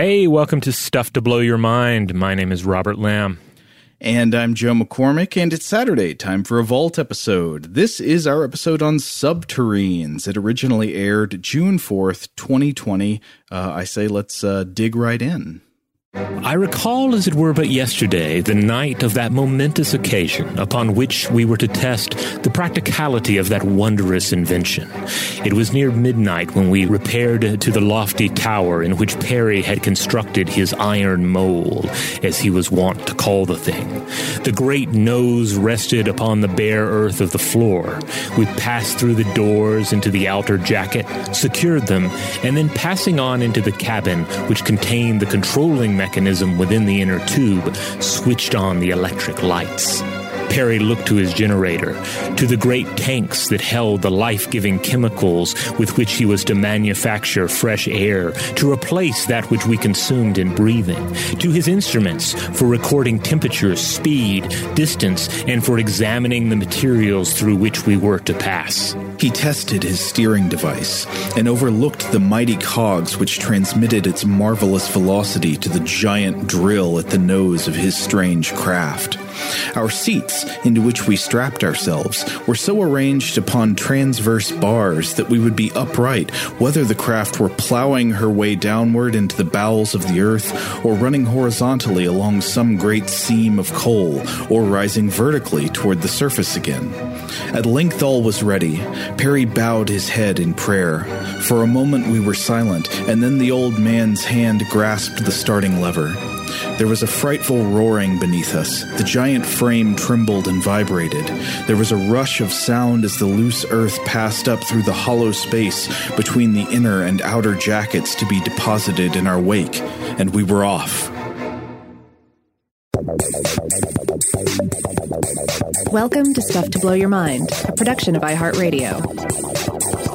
Hey, welcome to Stuff to Blow Your Mind. My name is Robert Lamb. And I'm Joe McCormick, and it's Saturday, time for a Vault episode. This is our episode on subterranes. It originally aired June 4th, 2020. Uh, I say let's uh, dig right in. I recall as it were but yesterday the night of that momentous occasion upon which we were to test the practicality of that wondrous invention. It was near midnight when we repaired to the lofty tower in which Perry had constructed his iron mole, as he was wont to call the thing. The great nose rested upon the bare earth of the floor. We passed through the doors into the outer jacket, secured them, and then passing on into the cabin, which contained the controlling mechanism within the inner tube switched on the electric lights. Perry looked to his generator, to the great tanks that held the life giving chemicals with which he was to manufacture fresh air, to replace that which we consumed in breathing, to his instruments for recording temperature, speed, distance, and for examining the materials through which we were to pass. He tested his steering device and overlooked the mighty cogs which transmitted its marvelous velocity to the giant drill at the nose of his strange craft. Our seats, into which we strapped ourselves, were so arranged upon transverse bars that we would be upright whether the craft were plowing her way downward into the bowels of the earth, or running horizontally along some great seam of coal, or rising vertically toward the surface again. At length all was ready. Perry bowed his head in prayer. For a moment we were silent, and then the old man's hand grasped the starting lever. There was a frightful roaring beneath us. The giant frame trembled and vibrated. There was a rush of sound as the loose earth passed up through the hollow space between the inner and outer jackets to be deposited in our wake, and we were off. Welcome to Stuff to Blow Your Mind, a production of iHeartRadio.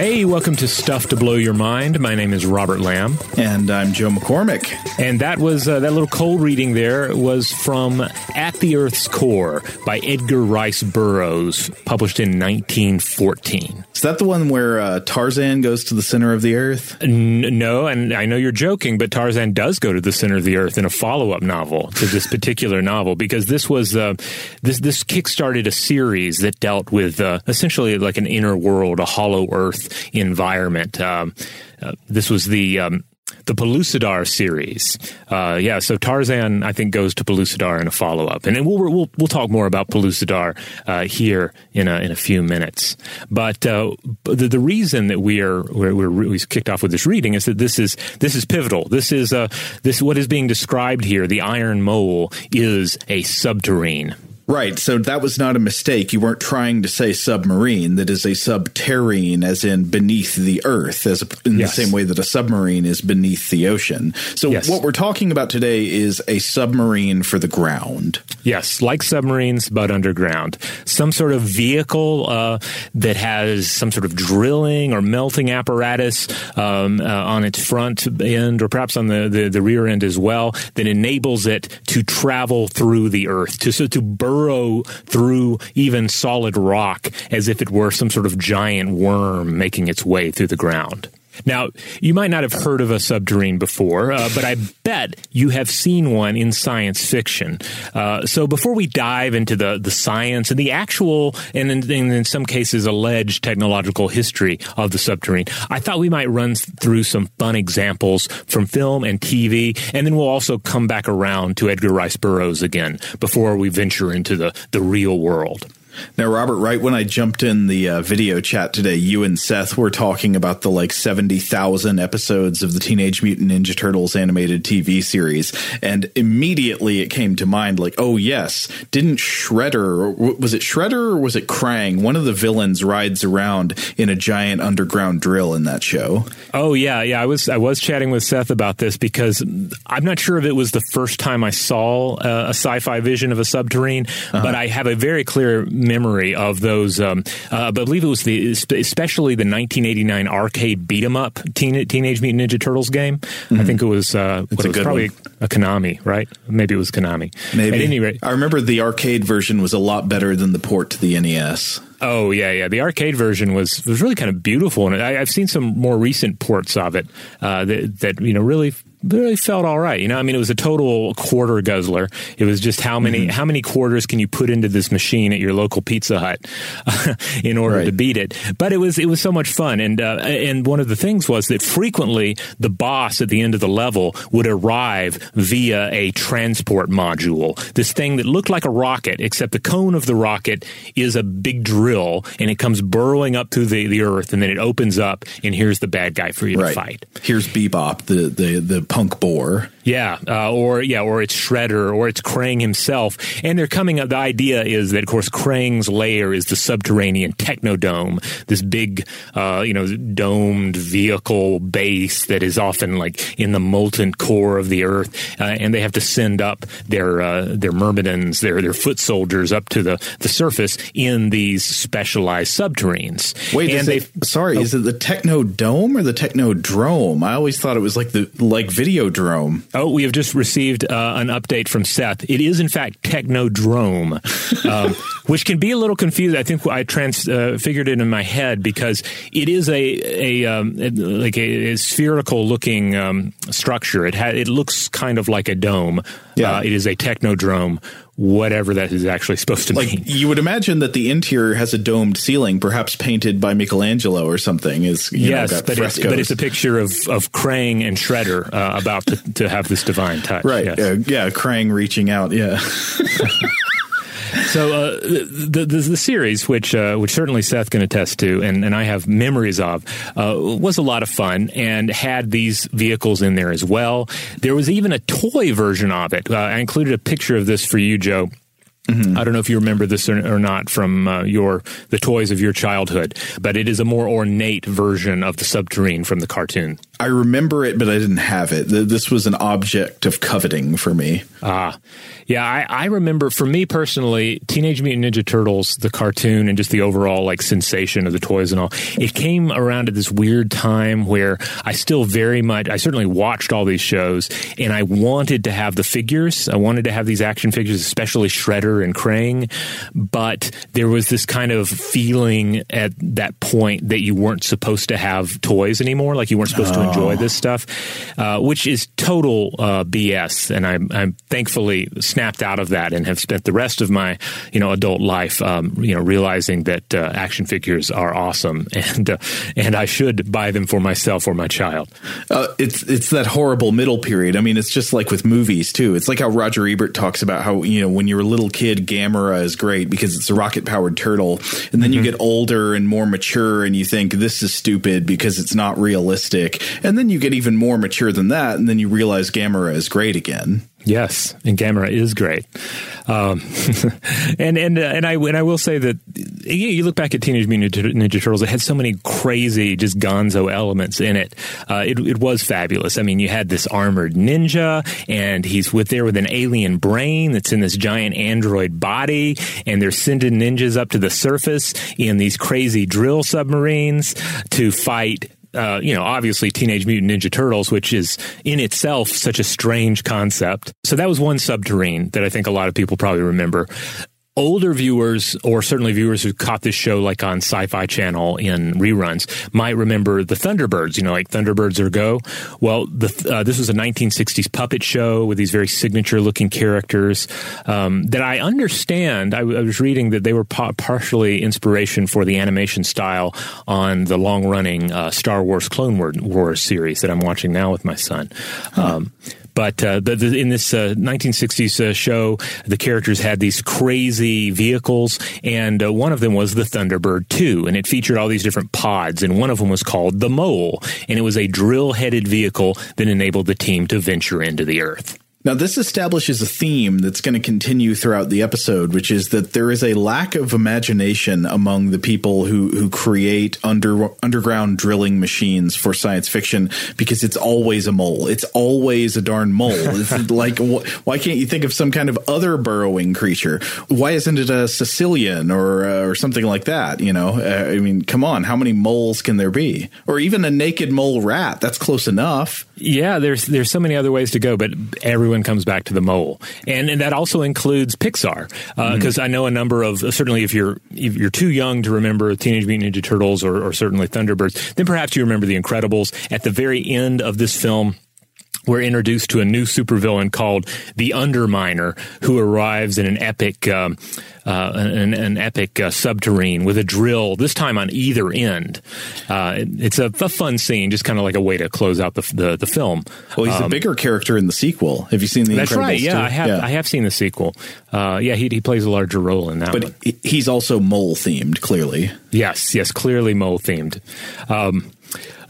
Hey, welcome to Stuff to Blow Your Mind. My name is Robert Lamb. And I'm Joe McCormick. And that was uh, that little cold reading there was from At the Earth's Core by Edgar Rice Burroughs, published in 1914. Is that the one where uh, Tarzan goes to the center of the earth? N- no, and I know you're joking, but Tarzan does go to the center of the earth in a follow-up novel to this particular novel because this was uh, this this kickstarted a series that dealt with uh, essentially like an inner world, a hollow earth environment. Um, uh, this was the um, the Pellucidar series. Uh, yeah, so Tarzan, I think, goes to Pellucidar in a follow up, and we'll we'll we'll talk more about Pellucidar uh, here in a in a few minutes. But uh, the the reason that we are we're, we're, we kicked off with this reading is that this is this is pivotal. This is uh, this what is being described here. The Iron Mole is a subterrane. Right. So that was not a mistake. You weren't trying to say submarine. That is a subterrane, as in beneath the earth, as in yes. the same way that a submarine is beneath the ocean. So yes. what we're talking about today is a submarine for the ground. Yes, like submarines, but underground. Some sort of vehicle uh, that has some sort of drilling or melting apparatus um, uh, on its front end, or perhaps on the, the, the rear end as well, that enables it to travel through the earth, to so to burn burrow through even solid rock as if it were some sort of giant worm making its way through the ground. Now, you might not have heard of a subterrane before, uh, but I bet you have seen one in science fiction. Uh, so before we dive into the, the science and the actual, and in, in, some cases alleged technological history of the subterrane, I thought we might run through some fun examples from film and TV, and then we'll also come back around to Edgar Rice Burroughs again before we venture into the, the real world. Now, Robert, right when I jumped in the uh, video chat today, you and Seth were talking about the like 70,000 episodes of the Teenage Mutant Ninja Turtles animated TV series. And immediately it came to mind like, oh, yes, didn't Shredder, was it Shredder or was it Krang? One of the villains rides around in a giant underground drill in that show. Oh, yeah. Yeah. I was, I was chatting with Seth about this because I'm not sure if it was the first time I saw uh, a sci fi vision of a subterrane, uh-huh. but I have a very clear memory of those. Um, uh, I believe it was the especially the 1989 arcade beat 'em up Teen, Teenage Mutant Ninja Turtles game. Mm-hmm. I think it was, uh, it was probably one. a Konami, right? Maybe it was Konami. Maybe. At any rate, I remember the arcade version was a lot better than the port to the NES. Oh yeah, yeah. The arcade version was was really kind of beautiful, and I, have seen some more recent ports of it uh, that that you know really really felt all right. You know, I mean, it was a total quarter guzzler. It was just how many mm-hmm. how many quarters can you put into this machine at your local Pizza Hut uh, in order right. to beat it? But it was it was so much fun, and uh, and one of the things was that frequently the boss at the end of the level would arrive via a transport module, this thing that looked like a rocket, except the cone of the rocket is a big drill, and it comes burrowing up through the, the earth, and then it opens up, and here's the bad guy for you right. to fight. Here's Bebop, the the the punk boar. Yeah, uh, or yeah, or it's Shredder, or it's Krang himself, and they're coming up. The idea is that, of course, Krang's lair is the subterranean Technodome, this big, uh, you know, domed vehicle base that is often like in the molten core of the Earth, uh, and they have to send up their uh, their myrmidons, their their foot soldiers, up to the the surface in these specialized subterranes. Wait, and they sorry, oh, is it the Technodome or the Technodrome? I always thought it was like the like Videodrome. Oh, we have just received uh, an update from Seth. It is, in fact, Technodrome, um, which can be a little confusing. I think I transfigured uh, it in my head because it is a, a um, like a, a spherical looking um, structure. It ha- it looks kind of like a dome. Yeah. Uh, it is a technodrome whatever that is actually supposed to like, mean. You would imagine that the interior has a domed ceiling, perhaps painted by Michelangelo or something. Is yes, know, but, it's, but it's a picture of of Krang and Shredder uh, about to, to, have this divine touch. Right? Yes. Uh, yeah, Krang reaching out. Yeah. so uh, the, the, the series, which uh, which certainly Seth can attest to, and, and I have memories of, uh, was a lot of fun and had these vehicles in there as well. There was even a toy version of it. Uh, I included a picture of this for you, Joe. Mm-hmm. I don't know if you remember this or, or not from uh, your the toys of your childhood, but it is a more ornate version of the subterranean from the cartoon. I remember it, but I didn't have it. This was an object of coveting for me. Ah, yeah. I, I remember for me personally, Teenage Mutant Ninja Turtles, the cartoon, and just the overall like sensation of the toys and all. It came around at this weird time where I still very much, I certainly watched all these shows, and I wanted to have the figures. I wanted to have these action figures, especially Shredder and Krang, but there was this kind of feeling at that point that you weren't supposed to have toys anymore, like you weren't supposed oh. to enjoy this stuff, uh, which is total uh, BS. And I'm, I'm, thankfully snapped out of that and have spent the rest of my you know adult life um, you know realizing that uh, action figures are awesome and uh, and I should buy them for myself or my child. Uh, it's it's that horrible middle period. I mean, it's just like with movies too. It's like how Roger Ebert talks about how you know when you're a little kid, Gamera is great because it's a rocket powered turtle, and then mm-hmm. you get older and more mature, and you think this is stupid because it's not realistic, and then you get even more mature than that, and then you realize Gamera is great again. Yes, and Gamera is great, um, and and uh, and I and I will say that you look back at Teenage Mutant Ninja Turtles, it had so many crazy, just Gonzo elements in it. Uh, it. It was fabulous. I mean, you had this armored ninja, and he's with there with an alien brain that's in this giant android body, and they're sending ninjas up to the surface in these crazy drill submarines to fight uh, you know, obviously Teenage Mutant Ninja Turtles, which is in itself such a strange concept. So that was one subterrane that I think a lot of people probably remember older viewers, or certainly viewers who caught this show like on Sci-Fi Channel in reruns, might remember the Thunderbirds. You know, like Thunderbirds or Go. Well, the, uh, this was a 1960s puppet show with these very signature-looking characters um, that I understand. I, I, was reading that they were pa- partially inspiration for the animation style on the long-running uh, Star Wars Clone Wars series that I'm watching now with my son. Um, but uh, the, the, in this uh, 1960s uh, show, the characters had these crazy vehicles, and uh, one of them was the Thunderbird 2, and it featured all these different pods, and one of them was called the Mole, and it was a drill-headed vehicle that enabled the team to venture into the Earth. Now, this establishes a theme that's going to continue throughout the episode, which is that there is a lack of imagination among the people who, who create under, underground drilling machines for science fiction because it's always a mole. It's always a darn mole. It's like, wh- why can't you think of some kind of other burrowing creature? Why isn't it a caecilian or, uh, or something like that? You know, uh, I mean, come on, how many moles can there be? Or even a naked mole rat. That's close enough. Yeah, there's, there's so many other ways to go, but every everyone comes back to the mole, and, and that also includes Pixar because uh, mm-hmm. I know a number of certainly if you're if you're too young to remember Teenage Mutant Ninja Turtles or, or certainly Thunderbirds, then perhaps you remember The Incredibles. At the very end of this film we're introduced to a new supervillain called the Underminer, who arrives in an epic, um, uh, an, an, epic uh, subterrane with a drill. This time on either end. Uh, it's a, a, fun scene, just kind of like a way to close out the the, the film. Well, he's um, a bigger character in the sequel. Have you seen the? That's Incredibles right. Yeah, too? I have. Yeah. I have seen the sequel. Uh, yeah, he he plays a larger role in that. But one. he's also mole themed, clearly. Yes, yes, clearly mole themed. Um,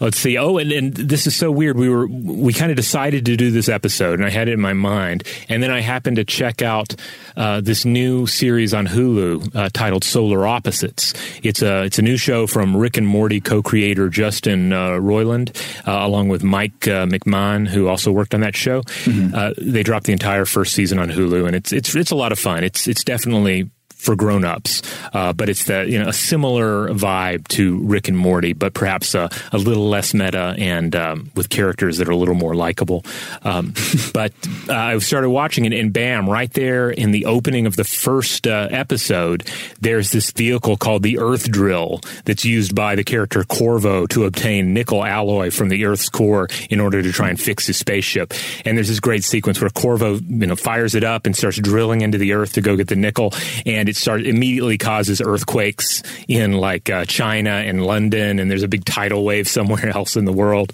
let's see. Oh, and, and this is so weird. We were we kind of decided to do this episode, and I had it in my mind, and then I happened to check out uh, this new series on Hulu uh, titled Solar Opposites. It's a it's a new show from Rick and Morty co-creator Justin uh, Roiland, uh, along with Mike uh, McMahan, who also worked on that show. Mm-hmm. Uh, they dropped the entire first season on Hulu, and it's it's it's a lot of fun. It's it's definitely for grown-ups, uh, but it's the you know a similar vibe to Rick and Morty, but perhaps a, a little less meta and um, with characters that are a little more likable. Um, but uh, I started watching it, and bam, right there in the opening of the first uh, episode, there's this vehicle called the Earth Drill that's used by the character Korvo to obtain nickel alloy from the Earth's core in order to try and fix his spaceship. And there's this great sequence where Korvo you know fires it up and starts drilling into the Earth to go get the nickel, and it starts immediately causes earthquakes in like uh, China and London, and there's a big tidal wave somewhere else in the world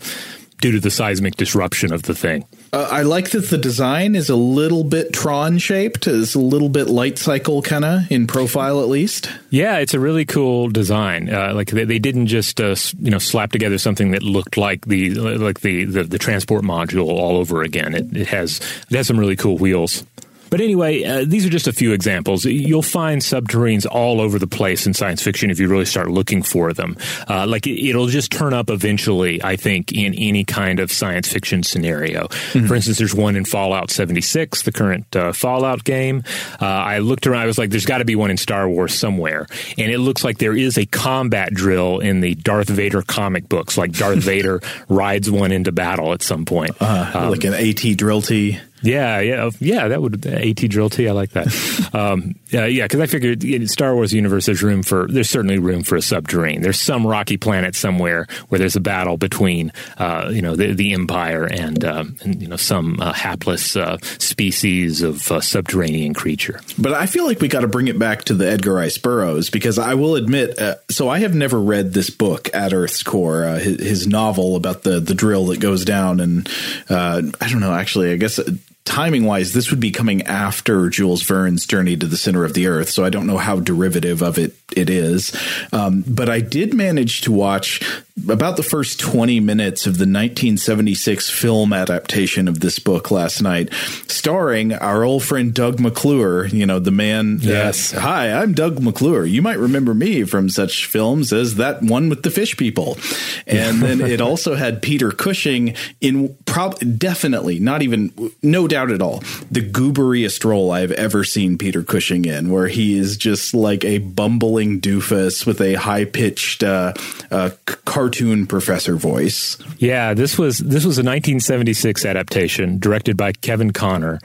due to the seismic disruption of the thing. Uh, I like that the design is a little bit Tron shaped. It's a little bit light cycle kind of in profile, at least. Yeah, it's a really cool design. Uh, like they, they, didn't just uh, you know slap together something that looked like the like the the, the transport module all over again. It, it has it has some really cool wheels. But anyway, uh, these are just a few examples. You'll find subterranes all over the place in science fiction if you really start looking for them. Uh, like it, will just turn up eventually, I think, in any kind of science fiction scenario. Mm-hmm. For instance, there's one in Fallout 76, the current uh, Fallout game. Uh, I looked around, I was like, there's got to be one in Star Wars somewhere. And it looks like there is a combat drill in the Darth Vader comic books, like Darth Vader rides one into battle at some point. Uh, um, like an AT drill T. Yeah, yeah, oh, yeah. That would AT drill T. I like that. um, yeah, yeah, because I figured in Star Wars universe, there's room for there's certainly room for a subterrane. There's some rocky planet somewhere where there's a battle between uh, you know the, the Empire and, um, and you know some uh, hapless uh, species of uh, subterranean creature. But I feel like we got to bring it back to the Edgar Rice Burroughs because I will admit, uh, so I have never read this book at Earth's Core, uh, his, his, novel about the the drill that goes down, and I don't know. Actually, I guess timing wise, this would be coming after Jules Verne's Journey to the Center of the Earth, so I don't know how derivative of it it is. Um, but I did manage to watch about the first 20 minutes of the 1976 film adaptation of this book last night, starring our old friend Doug McClure, you know, the man. Yes. Uh, Hi, I'm Doug McClure. You might remember me from such films as that one with the fish people. And then it also had Peter Cushing in prob definitely, not even, no doubt at all, the gooberiest role I've ever seen Peter Cushing in, where he is just like a bumbling doofus with a high pitched uh, uh, cartoon professor voice. Yeah, this was this was a 1976 adaptation directed by Kevin Connor,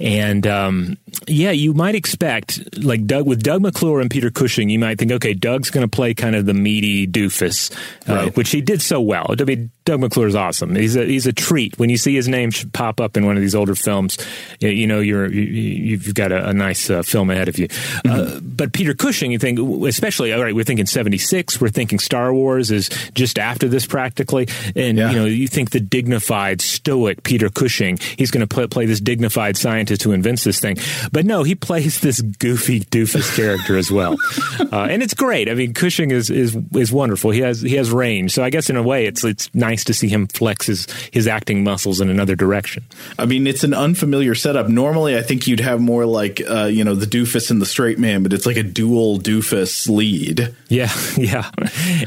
and um, yeah, you might expect like Doug with Doug McClure and Peter Cushing, you might think, okay, Doug's going to play kind of the meaty doofus, uh, which he did so well. I mean, Doug McClure is awesome. He's a he's a treat when you see his name pop up in one of these older films. You, you know, you're you, have got a, a nice uh, film ahead of you. Uh, mm-hmm. Uh, but Peter Cushing, you think, especially all right, we're thinking '76. We're thinking Star Wars is just after this practically, and yeah. you know, you think the dignified, stoic Peter Cushing, he's going to play, play this dignified scientist who invents this thing. But no, he plays this goofy doofus character as well, uh, and it's great. I mean, Cushing is is is wonderful. He has he has range. So I guess in a way, it's it's nice to see him flex his his acting muscles in another direction. I mean, it's an unfamiliar setup. Normally, I think you'd have more like uh, you know the doofus and the straight man, but it's like a dual doofus lead. Yeah, yeah.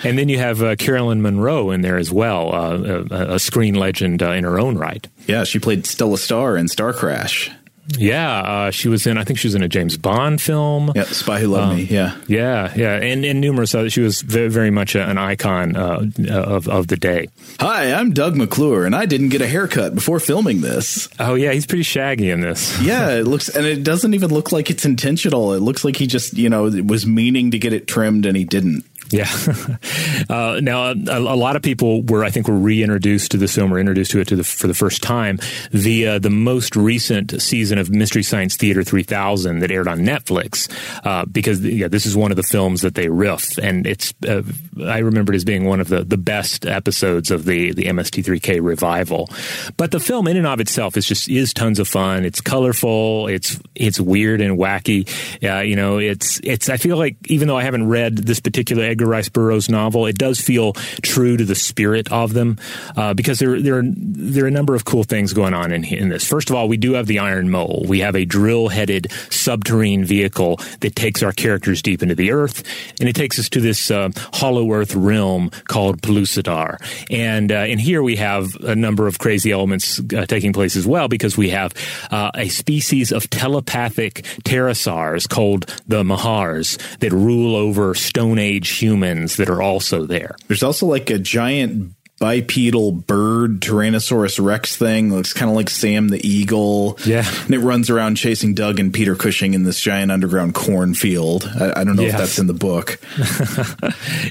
And then you have uh, Caroline Munro in there as well, uh, a, a, screen legend uh, in her own right. Yeah, she played Stella Star in Star Crash. Yeah, uh, she was in. I think she was in a James Bond film. Yeah, Spy Who Loved um, Me. Yeah, yeah, yeah, and, and numerous other. She was very, very much an icon uh, of of the day. Hi, I'm Doug McClure, and I didn't get a haircut before filming this. Oh yeah, he's pretty shaggy in this. yeah, it looks, and it doesn't even look like it's intentional. It looks like he just, you know, was meaning to get it trimmed and he didn't. Yeah. uh, now, a, a, lot of people were, I think, were reintroduced to this film or introduced to it to the, for the first time via the most recent season of Mystery Science Theater 3000 that aired on Netflix. Uh, because yeah, this is one of the films that they riff, and it's uh, I remember it as being one of the, the best episodes of the the MST3K revival. But the film, in and of itself, is just is tons of fun. It's colorful. It's it's weird and wacky. You know, it's it's. I feel like even though I haven't read this particular Edgar Rice Burroughs novel. It does feel true to the spirit of them uh, because there there are, there are a number of cool things going on in, in this. First of all, we do have the Iron Mole. We have a drill-headed subterranean vehicle that takes our characters deep into the Earth, and it takes us to this uh, Hollow Earth realm called Pellucidar. And uh, and here we have a number of crazy elements uh, taking place as well because we have uh, a species of telepathic pterosaurs called the Mahars that rule over Stone Age humans humans that are also there. There's also like a giant bipedal bird Tyrannosaurus Rex thing. Looks kind of like Sam the Eagle. Yeah. And it runs around chasing Doug and Peter Cushing in this giant underground cornfield. I, I don't know yes. if that's in the book.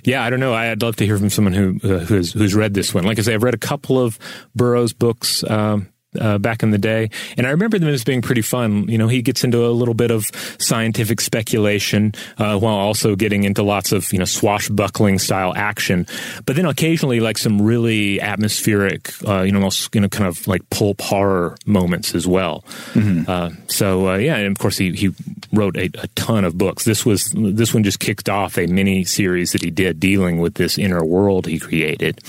yeah, I don't know. I'd love to hear from someone who uh, who's, who's read this one. Like I say, I've read a couple of Burroughs books. Um, uh, back in the day. And I remember them as being pretty fun. You know, he gets into a little bit of scientific speculation uh, while also getting into lots of, you know, swashbuckling style action. But then occasionally, like some really atmospheric, uh, you know, almost, you know, kind of like pulp horror moments as well. Mm-hmm. Uh, so, uh, yeah, and of course, he, he wrote a, a, ton of books. This was, this one just kicked off a mini series that he did dealing with this inner world he created.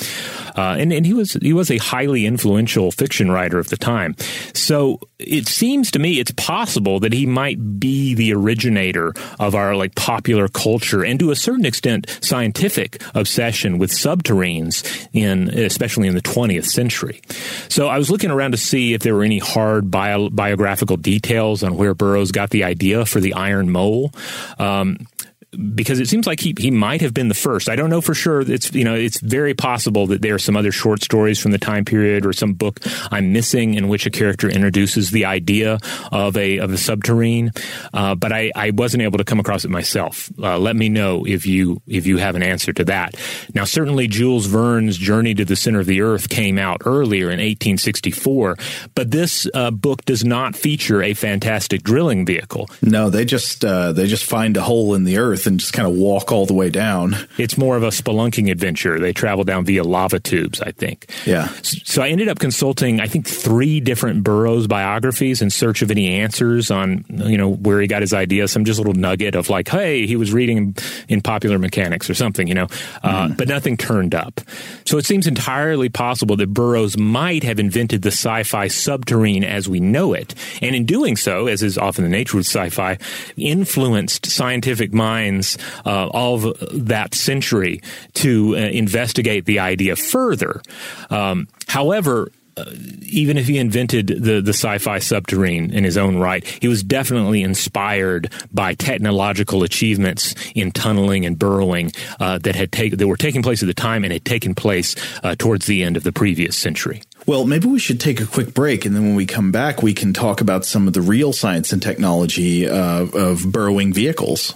uh, and and he was he was a highly influential fiction writer of the time. So it seems to me it's possible that he might be the originator of our like popular culture and to a certain extent scientific obsession with subterranes in especially in the 20th century. So I was looking around to see if there were any hard bio, biographical details on where Burroughs got the idea for the iron mole. Um, because it seems like he, he might have been the first. I don't know for sure. It's you know it's very possible that there are some other short stories from the time period or some book I'm missing in which a character introduces the idea of a of a subterrane. Uh, but I, I wasn't able to come across it myself. Uh, let me know if you if you have an answer to that. Now certainly Jules Verne's Journey to the Center of the Earth came out earlier in 1864, but this uh, book does not feature a fantastic drilling vehicle. No, they just uh, they just find a hole in the earth earth and just kind of walk all the way down. It's more of a spelunking adventure. They travel down via lava tubes, I think. Yeah. So I ended up consulting, I think, three different Burroughs biographies in search of any answers on, you know, where he got his ideas. Some just little nugget of like, hey, he was reading in Popular Mechanics or something, you know, uh, mm. but nothing turned up. So it seems entirely possible that Burroughs might have invented the sci-fi subterrane as we know it, and in doing so, as is often the nature of sci-fi, influenced scientific minds minds uh, of that century to uh, investigate the idea further. Um, however, uh, even if he invented the, the sci-fi subterrane in his own right, he was definitely inspired by technological achievements in tunneling and burrowing uh, that had taken that were taking place at the time and had taken place uh, towards the end of the previous century. Well, maybe we should take a quick break, and then when we come back, we can talk about some of the real science and technology uh, of burrowing vehicles.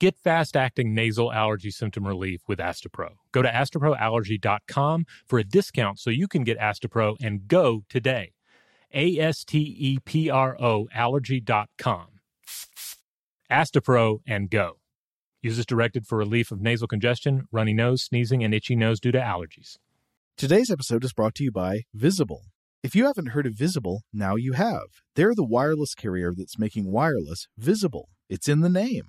Get fast acting nasal allergy symptom relief with Astepro. Go to asteproallergy.com for a discount so you can get Astepro and go today. A S T E P R O allergy.com. Astepro and go. Use directed for relief of nasal congestion, runny nose, sneezing, and itchy nose due to allergies. Today's episode is brought to you by Visible. If you haven't heard of Visible, now you have. They're the wireless carrier that's making wireless visible. It's in the name.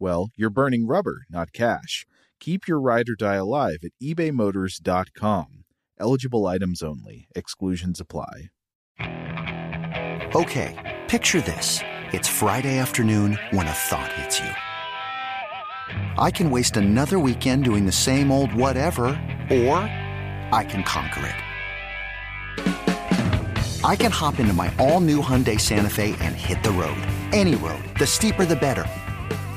well, you're burning rubber, not cash. Keep your ride or die alive at ebaymotors.com. Eligible items only, exclusions apply. Okay, picture this. It's Friday afternoon when a thought hits you. I can waste another weekend doing the same old whatever, or I can conquer it. I can hop into my all new Hyundai Santa Fe and hit the road. Any road. The steeper, the better.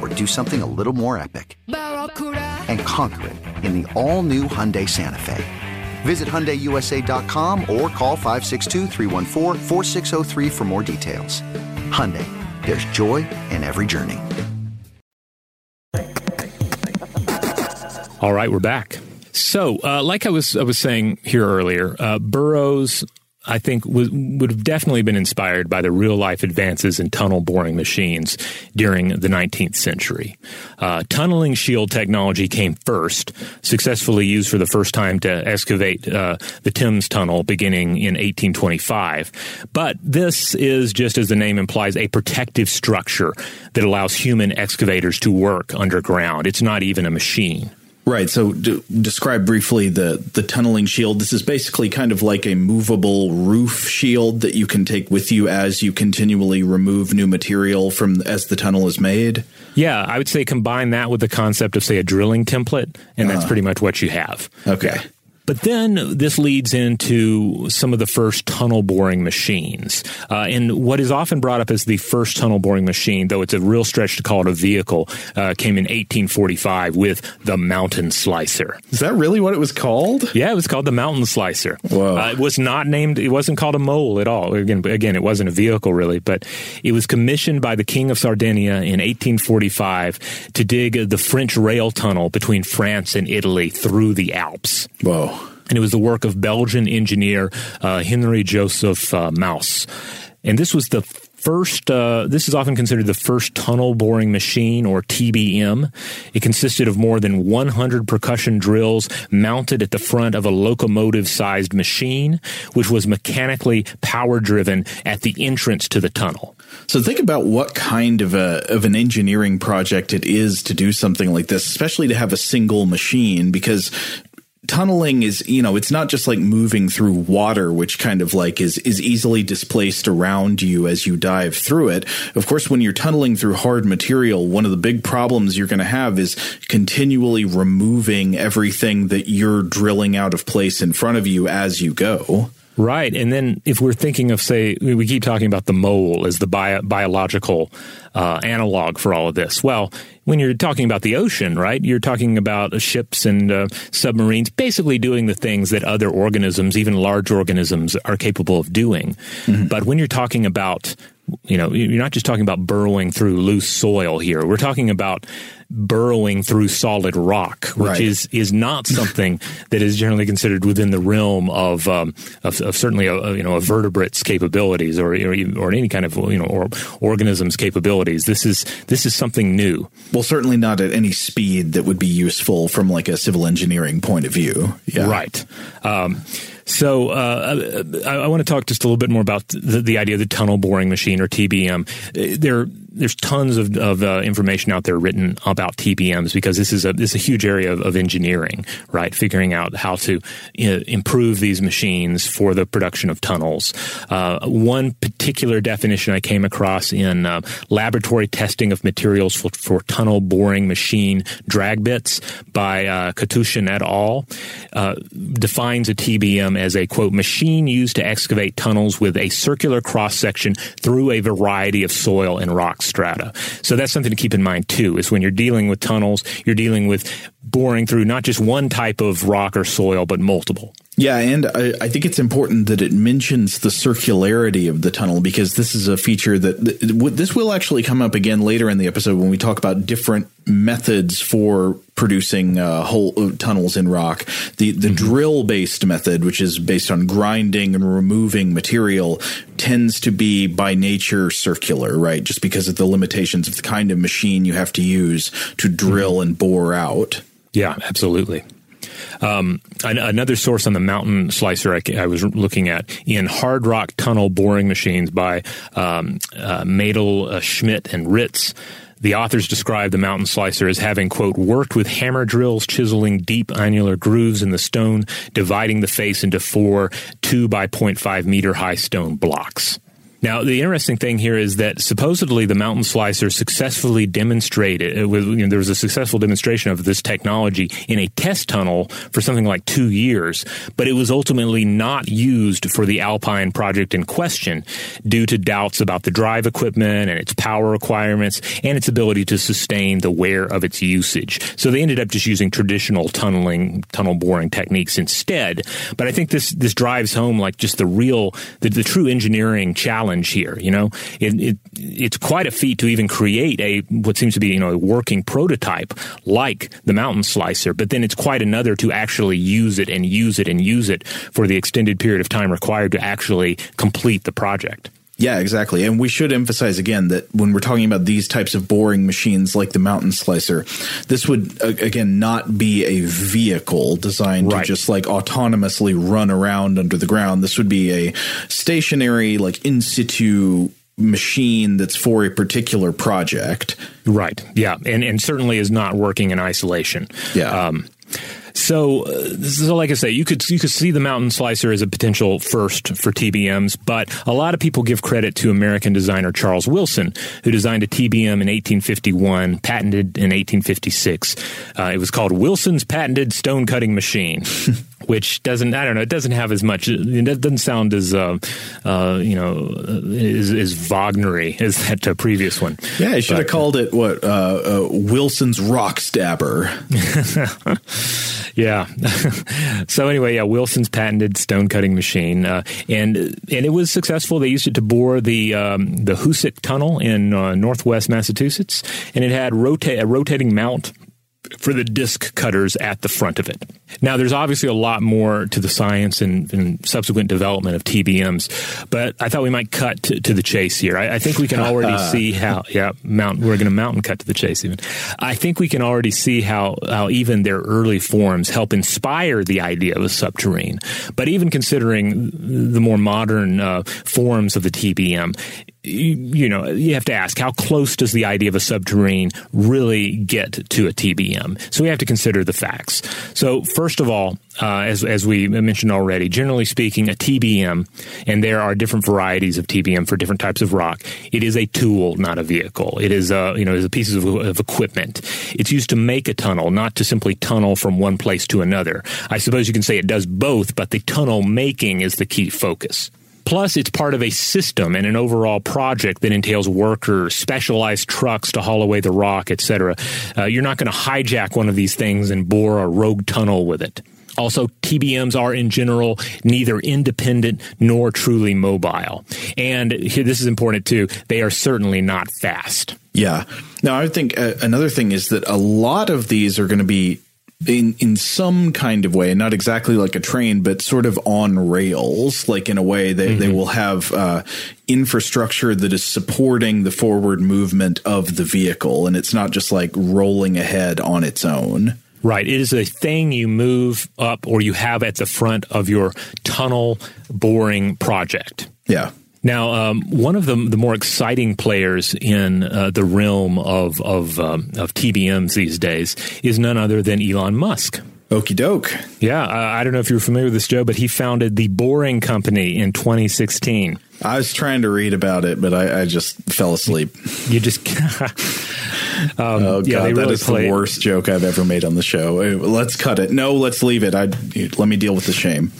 or do something a little more epic? And conquer it in the all new Hyundai Santa Fe. Visit HyundaiUSA.com or call 562 for more details. Hyundai, there's joy in every journey. All right, we're back. So, uh, like I was I was saying here earlier, uh, Burroughs I think w- would have definitely been inspired by the real life advances in tunnel boring machines during the 19th century. Uh, tunneling shield technology came first, successfully used for the first time to excavate uh, the Thames Tunnel beginning in 1825. But this is, just as the name implies, a protective structure that allows human excavators to work underground. It's not even a machine. Right. So, d- describe briefly the the tunneling shield. This is basically kind of like a movable roof shield that you can take with you as you continually remove new material from as the tunnel is made. Yeah, I would say combine that with the concept of say a drilling template, and that's Uh-huh. pretty much what you have. Okay. But then this leads into some of the first tunnel boring machines. Uh, and what is often brought up as the first tunnel boring machine, though it's a real stretch to call it a vehicle, uh, came in 1845 with the Mountain Slicer. Is that really what it was called? Yeah, it was called the Mountain Slicer. Whoa. Uh, it was not named, it wasn't called a mole at all. Again, again, it wasn't a vehicle really, but it was commissioned by the King of Sardinia in 1845 to dig the French rail tunnel between France and Italy through the Alps. Whoa. And it was the work of Belgian engineer uh, Henry Joseph uh. And this was the first, uh, this is often considered the first tunnel boring machine or TBM. It consisted of more than 100 percussion drills mounted at the front of a locomotive sized machine, which was mechanically power driven at the entrance to the tunnel. So think about what kind of a of an engineering project it is to do something like this, especially to have a single machine because tunneling is you know it's not just like moving through water which kind of like is is easily displaced around you as you dive through it of course when you're tunneling through hard material one of the big problems you're going to have is continually removing everything that you're drilling out of place in front of you as you go Right. And then if we're thinking of, say, we keep talking about the mole as the bio, biological uh, analog for all of this. Well, when you're talking about the ocean, right, you're talking about ships and uh, submarines basically doing the things that other organisms, even large organisms, are capable of doing. But when you're talking about you know, you're not just talking about burrowing through loose soil here. We're talking about burrowing through solid rock, which Right. is is not something that is generally considered within the realm of um, of, of certainly a, a, you know a vertebrate's capabilities or or, or any kind of you know or organism's capabilities. This is this is something new. well certainly not at any speed that would be useful from like a civil engineering point of view yeah Right. Um, so uh, I, I want to talk just a little bit more about the, the idea of the tunnel boring machine or TBM. Uh, There, there's tons of, of uh, information out there written about TBMs because this is a this is a huge area of, of engineering, right? Figuring out how to uh, improve these machines for the production of tunnels. Uh, one particular definition I came across in uh, laboratory testing of materials for, for tunnel boring machine drag bits by uh, Katushin et al. Uh, defines a TBM as a quote machine used to excavate tunnels with a circular cross section through a variety of soil and rock rock strata. So that's something to keep in mind too, is when you're dealing with tunnels, you're dealing with boring through not just one type of rock or soil, but multiple. Yeah, and I, I, think it's important that it mentions the circularity of the tunnel because this is a feature that this will actually come up again later in the episode when we talk about different methods for producing uh, whole uh, tunnels in rock. The the mm-hmm. drill based method, which is based on grinding and removing material, tends to be by nature circular, right? Just because of the limitations of the kind of machine you have to use to drill mm-hmm. and bore out. Yeah, absolutely. Um, another source on the mountain slicer I, I, was looking at in hard rock tunnel boring machines by um, uh, Maidl, uh, Schmidt, and Ritz. The authors describe the mountain slicer as having, quote, worked with hammer drills, chiseling deep annular grooves in the stone, dividing the face into four two by 0.5 meter high stone blocks. Now, the interesting thing here is that supposedly the mountain slicer successfully demonstrated, uh, you know, there was a successful demonstration of this technology in a test tunnel for something like two years, but it was ultimately not used for the Alpine project in question due to doubts about the drive equipment and its power requirements and its ability to sustain the wear of its usage. So they ended up just using traditional tunneling, tunnel boring techniques instead. But I think this, this drives home like just the real, the, the true engineering challenge challenge here. You know, it, it, it's quite a feat to even create a what seems to be you know a working prototype like the mountain slicer, but then it's quite another to actually use it and use it and use it for the extended period of time required to actually complete the project. Yeah, exactly. And we should emphasize again that when we're talking about these types of boring machines like the mountain slicer, this would again not be a vehicle designed right. to just like autonomously run around under the ground. This would be a stationary like in situ machine that's for a particular project. Right. Yeah. And and certainly is not working in isolation. Yeah. Um, so, uh, so like I say, you could you could see the Mountain Slicer as a potential first for TBMs, but a lot of people give credit to American designer Charles Wilson, who designed a TBM in 1851, patented in 1856. Uh, it was called Wilson's patented stone cutting machine. which doesn't I don't know it doesn't have as much it doesn't sound as uh, uh, you know as, as Wagnery as that uh, previous one. Yeah, I should but, have called it what uh, uh, Wilson's rock stabber. yeah. so anyway, yeah, Wilson's patented stone cutting machine, uh, and and it was successful. They used it to bore the um, the Hoosac Tunnel in northwest Massachusetts, and it had rota- a rotating mount for the disc cutters at the front of it. Now, there's obviously a lot more to the science and, and subsequent development of TBMs, but I thought we might cut to, to the chase here. I, I, think we can already see how, yeah, mount, we're going to mountain cut to the chase even. I think we can already see how, how even their early forms help inspire the idea of a subterrane. But even considering the more modern uh, forms of the TBM, you, know, you have to ask how close does the idea of a subterrane really get to a TBM? So we have to consider the facts. So first of all, uh, as as we mentioned already, generally speaking, a TBM, and there are different varieties of TBM for different types of rock. It is a tool, not a vehicle. It is a you know, is a piece of, of equipment. It's used to make a tunnel, not to simply tunnel from one place to another. I suppose you can say it does both, but the tunnel making is the key focus. Plus, it's part of a system and an overall project that entails workers, specialized trucks to haul away the rock, etc. Uh, you're not going to hijack one of these things and bore a rogue tunnel with it. Also, TBMs are in general neither independent nor truly mobile. And here, this is important too, they are certainly not fast. Yeah. Now, I think uh, another thing is that a lot of these are going to be in in some kind of way, not exactly like a train, but sort of on rails. Like in a way, they mm-hmm. they will have uh, infrastructure that is supporting the forward movement of the vehicle, and it's not just like rolling ahead on its own. Right. It is a thing you move up or you have at the front of your tunnel boring project. Yeah. Now, um, one of the, the more exciting players in uh, the realm of of, um, of TBMs these days is none other than Elon Musk. Okie doke. Yeah, I don't know if you're familiar with this, Joe, but he founded the Boring Company in 2016. I was trying to read about it, but I, I just fell asleep. You just Um, oh yeah, god, that really is play the worst joke I've ever made on the show. Uh, Let's cut it. No, let's leave it. I let me deal with the shame.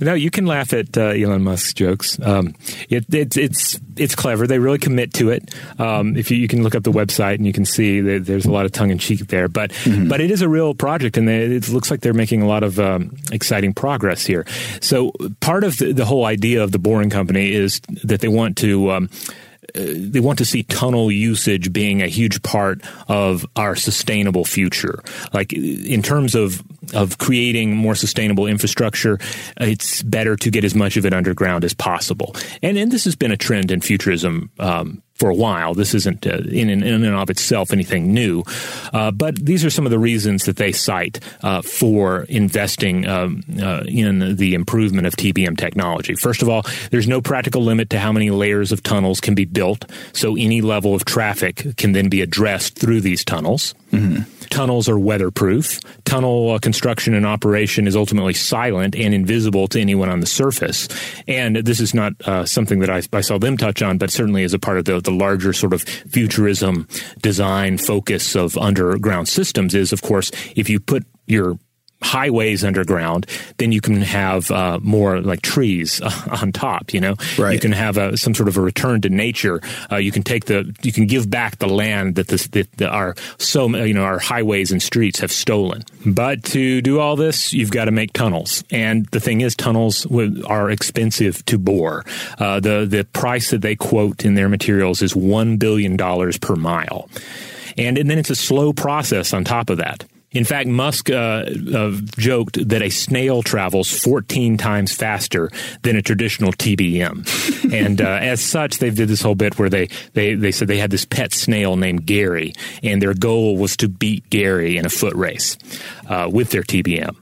no, you can laugh at uh, Elon Musk's jokes. Um, it, it's it's it's clever. They really commit to it. Um, if you, you can look up the website and you can see that there's a lot of tongue in cheek there, but but it is a real project, and they, it looks like they're making a lot of um, exciting progress here. So part of the, the whole idea of the Boring Company is that they want to. Um, uh, they want to see tunnel usage being a huge part of our sustainable future. Like in terms of of creating more sustainable infrastructure, it's better to get as much of it underground as possible. And and this has been a trend in futurism. Um, for a while. This isn't uh, in, in and of itself anything new, uh, but these are some of the reasons that they cite uh, for investing um, uh, in the improvement of TBM technology. First of all, there's no practical limit to how many layers of tunnels can be built, so any level of traffic can then be addressed through these tunnels. Tunnels are weatherproof. Tunnel uh, construction and operation is ultimately silent and invisible to anyone on the surface. And this is not uh, something that I, I saw them touch on, but certainly as a part of the, the larger sort of futurism design focus of underground systems is, of course, if you put your highways underground, then you can have uh, more like trees on top. You know, Right. you can have a, some sort of a return to nature. Uh, you can take the, you can give back the land that this that, that our so you know our highways and streets have stolen. But to do all this, you've got to make tunnels, and the thing is, tunnels are expensive to bore. Uh, the the price that they quote in their materials is one billion dollars per mile, and and then it's a slow process on top of that. In fact, Musk uh, uh, joked that a snail travels 14 times faster than a traditional TBM, and uh, as such, they did this whole bit where they, they they said they had this pet snail named Gary, and their goal was to beat Gary in a foot race uh, with their TBM.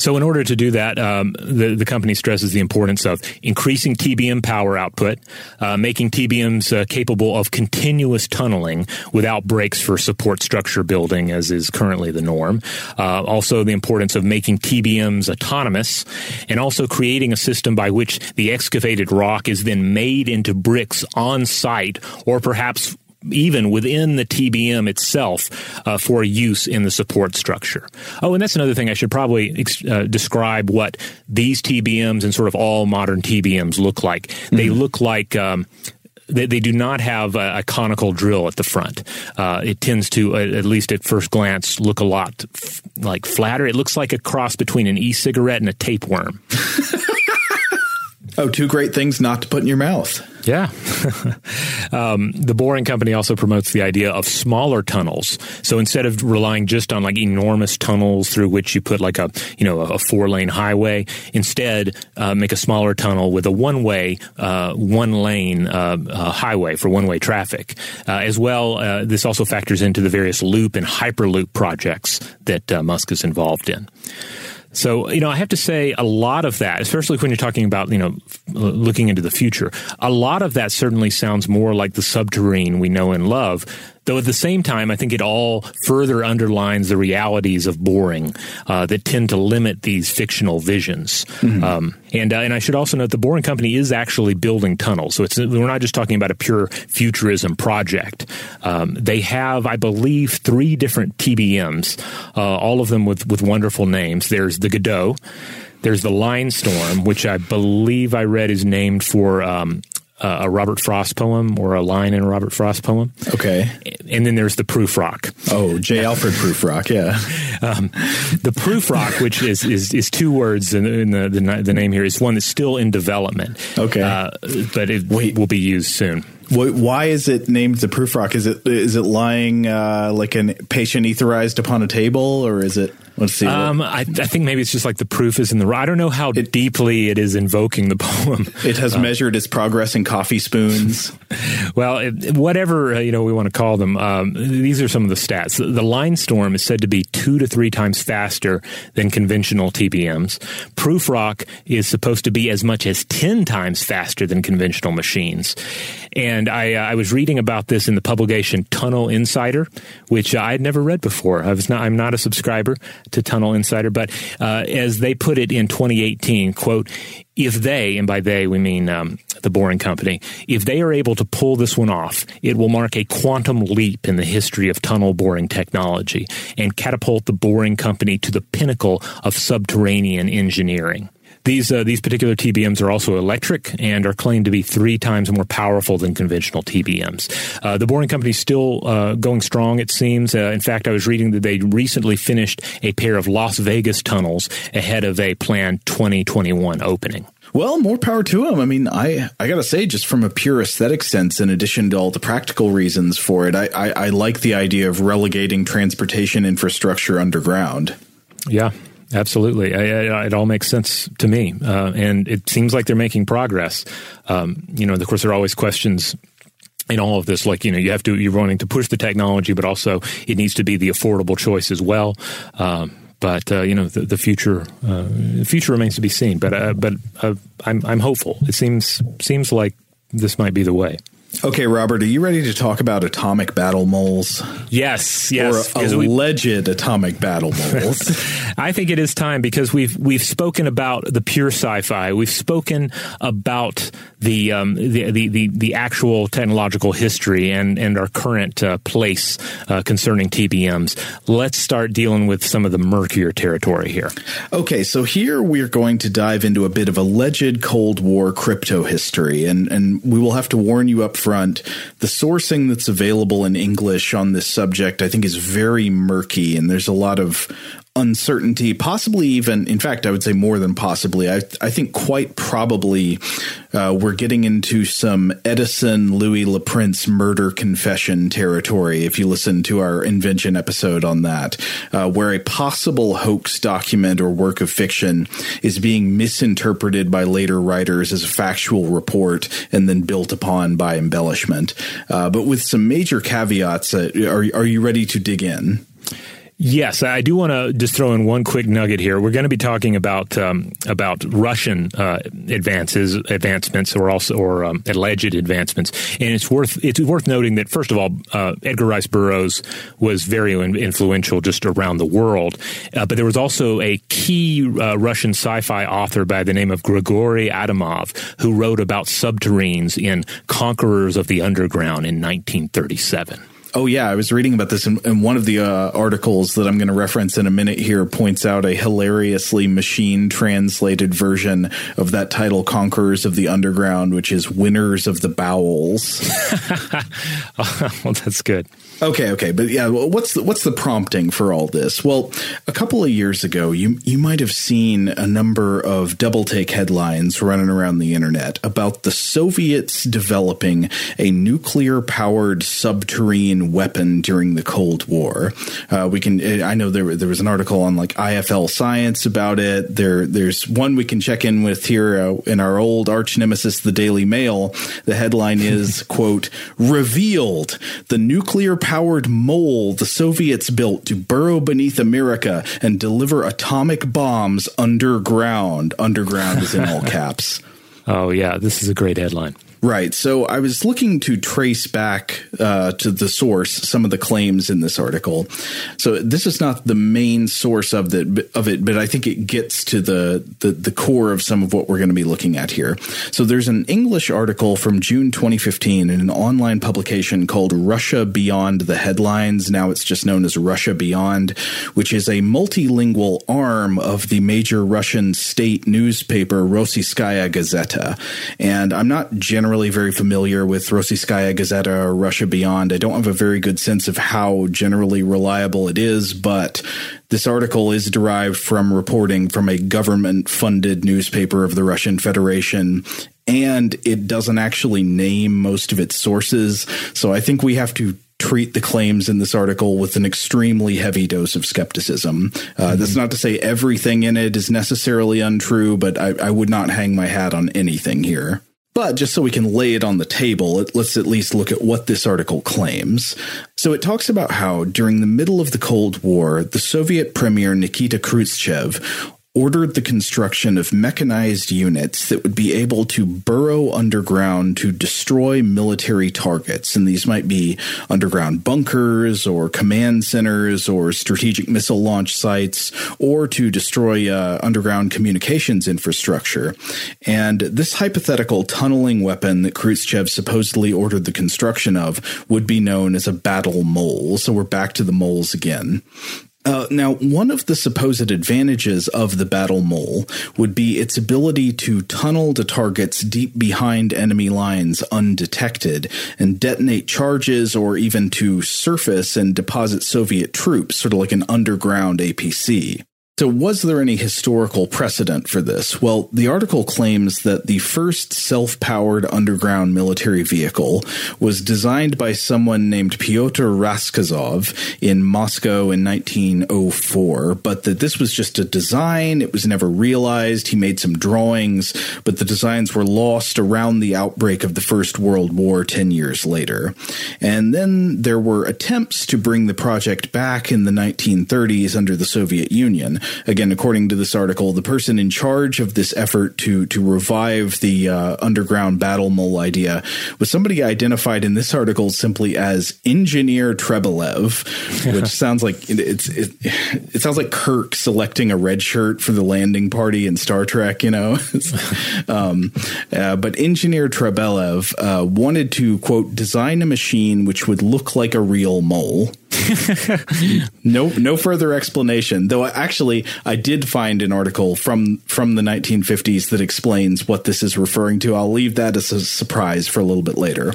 So, in order to do that, um, the, the company stresses the importance of increasing TBM power output, uh, making TBMs uh, capable of continuous tunneling without breaks for support structure building, as is currently the norm. Uh, also, the importance of making TBMs autonomous, and also creating a system by which the excavated rock is then made into bricks on site, or perhaps even within the TBM itself uh, for use in the support structure. Oh, and that's another thing I should probably ex- uh, describe what these TBMs and sort of all modern TBMs look like. They look like. Um, they, they do not have a, a conical drill at the front. Uh, it tends to, at least at first glance, look a lot f- like flatter. It looks like a cross between an e-cigarette and a tapeworm. Oh, two great things not to put in your mouth. Yeah. um, the Boring Company also promotes the idea of smaller tunnels. So instead of relying just on like enormous tunnels through which you put like a, you know, a four lane highway, instead, uh, make a smaller tunnel with a one way, uh, one lane, uh, uh, highway for one way traffic. Uh, as well, uh, this also factors into the various loop and hyperloop projects that Musk is involved in. So, you know, I have to say a lot of that, especially when you're talking about, you know, f- looking into the future, a lot of that certainly sounds more like the subterrane we know and love. Though at the same time, I think it all further underlines the realities of boring uh, that tend to limit these fictional visions. Um, and uh, and I should also note the Boring Company is actually building tunnels, so it's we're not just talking about a pure futurism project. Um, they have, I believe, three different TBMs, uh, all of them with with wonderful names. There's the Godot. There's the Line Storm, which I believe I read is named for um, a Robert Frost poem or a line in a Robert Frost poem. Okay. And then there's the Proof Rock. Oh, J. Alfred Prufrock. Yeah. Um, the Proof Rock, which is, is, is two words in, in the, the the name here, is one that's still in development. Okay. uh, but it will be used soon. Why is it named the Proof Rock? Is it is it lying uh, like a patient etherized upon a table, or is it? Let's see. Um, I, I think maybe it's just like the proof is in the. I don't know how deeply it is invoking the poem. it has Uh, measured its progress in coffee spoons. Well, it, whatever uh, you know we want to call them, um, these are some of the stats. The, the line storm is said to be two to three times faster than conventional TBMs. Proof Rock is supposed to be as much as ten times faster than conventional machines. And I, uh, I was reading about this in the publication Tunnel Insider, which I had never read before. I was not. I'm not a subscriber. To Tunnel Insider, but uh, as they put it in 2018, quote, if they, and by they we mean um, the Boring Company, if they are able to pull this one off, it will mark a quantum leap in the history of tunnel boring technology and catapult the Boring Company to the pinnacle of subterranean engineering. These uh, these particular TBMs are also electric and are claimed to be three times more powerful than conventional TBMs. Uh, the Boring Company is still uh, going strong, it seems. Uh, in fact, I was reading that they recently finished a pair of Las Vegas tunnels ahead of a planned 2021 opening. Well, more power to them. I mean, I I gotta say, just from a pure aesthetic sense, in addition to all the practical reasons for it, I I, I like the idea of relegating transportation infrastructure underground. Yeah, Absolutely, I, I, it all makes sense to me, uh, and it seems like they're making progress. Um, you know, of course, there are always questions in all of this like you know you have to you're wanting to push the technology but also it needs to be the affordable choice as well. Um, but uh, you know the, the future uh, the future remains to be seen. But uh, but uh, I'm I'm hopeful. It seems seems like this might be the way Okay, Robert, are you ready to talk about atomic battle moles? Yes, yes. Or alleged we, atomic battle moles. I think it is time because we've we've spoken about the pure sci-fi. We've spoken about the um, the, the, the the actual technological history and and our current uh, place uh, concerning TBMs. Let's start dealing with some of the murkier territory here. Okay, so here we're going to dive into a bit of alleged Cold War crypto history, and and we will have to warn you up front. The sourcing that's available in English on this subject, I think, is very murky, and there's a lot of uncertainty, possibly even, in fact, I would say more than possibly. I, I think quite probably uh, we're getting into some Edison Louis Le Prince murder confession territory. If you listen to our invention episode on that, uh, where a possible hoax document or work of fiction is being misinterpreted by later writers as a factual report and then built upon by embellishment. Uh, but with some major caveats, uh, are, are you ready to dig in? Yes, I do want to just throw in one quick nugget here. We're going to be talking about um, about Russian uh, advances, advancements, or also or um, alleged advancements, and it's worth it's worth noting that first of all, uh, Edgar Rice Burroughs was very influential just around the world, uh, but there was also a key uh, Russian sci-fi author by the name of Grigory Adamov who wrote about subterranes in Conquerors of the Underground in 1937. Oh yeah, I was reading about this, and, one of the uh, articles that I'm going to reference in a minute here points out a hilariously machine translated version of that title, "Conquerors of the Underground," which is "Winners of the Bowels." well, that's good. Okay, okay, but yeah, what's the, what's the prompting for all this? Well, a couple of years ago, you you might have seen a number of double take headlines running around the internet about the Soviets developing a nuclear powered subterranean weapon during the Cold War. Uh, we can I know there there was an article on like IFL Science about it. There there's one we can check in with here uh, in our old arch nemesis, the Daily Mail. The headline is quote revealed the nuclear powered mole the Soviets built to burrow beneath America and deliver atomic bombs underground. Underground is in all caps. Oh, yeah. This is a great headline. Right. So I was looking to trace back uh, to the source some of the claims in this article. So this is not the main source of the of it, but I think it gets to the the, the core of some of what we're going to be looking at here. So there's an English article from June 2015 in an online publication called Russia Beyond the Headlines. Now it's just known as Russia Beyond, which is a multilingual arm of the major Russian state newspaper Rossiyskaya Gazeta. And I'm not generally generally very familiar with Rossiyskaya Gazeta or Russia Beyond. I don't have a very good sense of how generally reliable it is, but this article is derived from reporting from a government funded newspaper of the Russian Federation and it doesn't actually name most of its sources. So I think we have to treat the claims in this article with an extremely heavy dose of skepticism. Uh, mm-hmm. That's not to say everything in it is necessarily untrue, but I, I would not hang my hat on anything here. But just so we can lay it on the table, let's at least look at what this article claims. So it talks about how during the middle of the Cold War, the Soviet Premier Nikita Khrushchev ordered the construction of mechanized units that would be able to burrow underground to destroy military targets. And these might be underground bunkers or command centers or strategic missile launch sites or to destroy uh, underground communications infrastructure. And this hypothetical tunneling weapon that Khrushchev supposedly ordered the construction of would be known as a battle mole. So we're back to the moles again. Uh, now, one of the supposed advantages of the battle mole would be its ability to tunnel to targets deep behind enemy lines undetected and detonate charges or even to surface and deposit Soviet troops, sort of like an underground APC. So, was there any historical precedent for this? Well, the article claims that the first self powered underground military vehicle was designed by someone named Pyotr Raskazov in Moscow in 1904, but that this was just a design. It was never realized. He made some drawings, but the designs were lost around the outbreak of the First World War 10 years later. And then there were attempts to bring the project back in the 1930s under the Soviet Union again, according to this article, the person in charge of this effort to to revive the uh, underground battle mole idea was somebody identified in this article simply as Engineer Trebelev, which sounds like it's it, it, sounds like Kirk selecting a red shirt for the landing party in Star Trek, you know. um, uh, but Engineer Trebelev uh, wanted to quote design a machine which would look like a real mole. no, no further explanation. Though actually, I did find an article from from the 1950s that explains what this is referring to. I'll leave that as a surprise for a little bit later.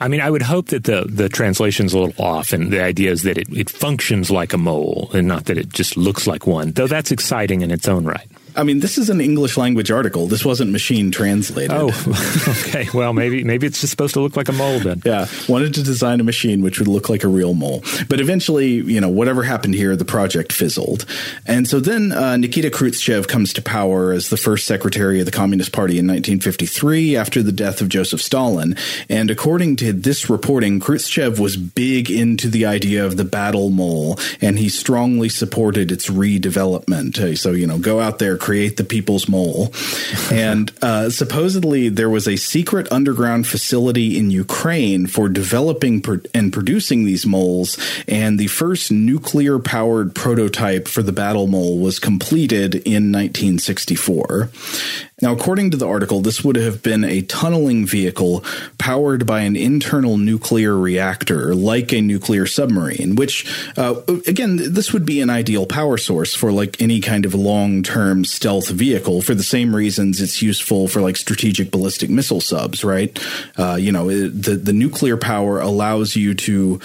I mean, I would hope that the the translation's a little off, and the idea is that it, it functions like a mole, and not that it just looks like one. Though that's exciting in its own right. I mean, this is an English language article. This wasn't machine translated. Oh, okay. Well, maybe maybe it's just supposed to look like a mole then. yeah, wanted to design a machine which would look like a real mole, but eventually, you know, whatever happened here, the project fizzled, and so then uh, Nikita Khrushchev comes to power as the first secretary of the Communist Party in 1953 after the death of Joseph Stalin, and according to this reporting, Khrushchev was big into the idea of the battle mole, and he strongly supported its redevelopment. So you know, go out there create the people's mole. and uh, supposedly there was a secret underground facility in Ukraine for developing and producing these moles. And the first nuclear powered prototype for the battle mole was completed in 1964. Now, according to the article, this would have been a tunneling vehicle powered by an internal nuclear reactor, like a nuclear submarine, which, uh, again, this would be an ideal power source for like any kind of long term stealth vehicle for the same reasons it's useful for like strategic ballistic missile subs, right? Uh, you know, the, the nuclear power allows you to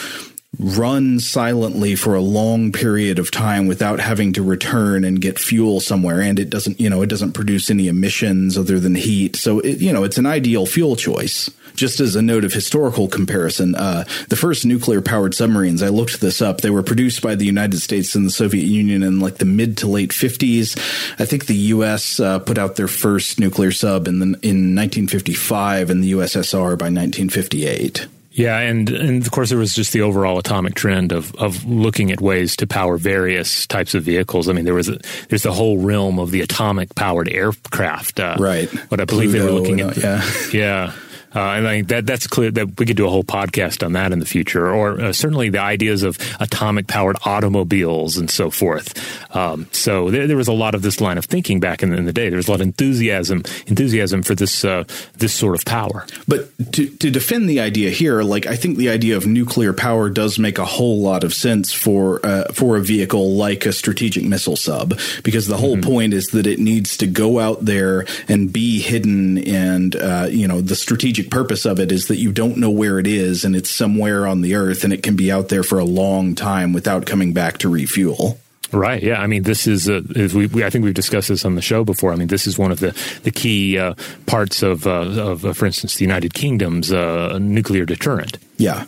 run silently for a long period of time without having to return and get fuel somewhere and it doesn't you know it doesn't produce any emissions other than heat so it, you know it's an ideal fuel choice just as a note of historical comparison, uh, the first nuclear powered submarines, I looked this up. They were produced by the United States and the Soviet Union in like the mid to late 50s. I think the U.S. Uh, put out their first nuclear sub in, the, in 1955 and the USSR by 1958. Yeah, and and of course there was just the overall atomic trend of of looking at ways to power various types of vehicles. I mean, there was a, there's the whole realm of the atomic powered aircraft. Uh, right. What I believe Pluto, they were looking at. yeah. yeah. Uh, and I think that that's clear that we could do a whole podcast on that in the future, or uh, certainly the ideas of atomic powered automobiles and so forth. Um, so there, there, was a lot of this line of thinking back in, in, the day. There was a lot of enthusiasm enthusiasm for this uh, this sort of power. But to, to defend the idea here, like I think the idea of nuclear power does make a whole lot of sense for uh, for a vehicle like a strategic missile sub, because the whole mm-hmm. point is that it needs to go out there and be hidden, and uh, you know the strategic strategic purpose of it is that you don't know where it is and it's somewhere on the earth and it can be out there for a long time without coming back to refuel. Right. Yeah. I mean, this is, we, we, I think we've discussed this on the show before. I mean, this is one of the the key uh, parts of, uh, of, for instance, the United Kingdom's uh, nuclear deterrent. Yeah.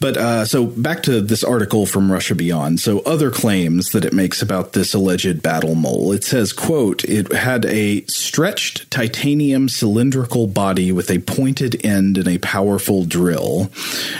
But uh, so back to this article from Russia Beyond. So other claims that it makes about this alleged battle mole. It says, quote, it had a stretched titanium cylindrical body with a pointed end and a powerful drill.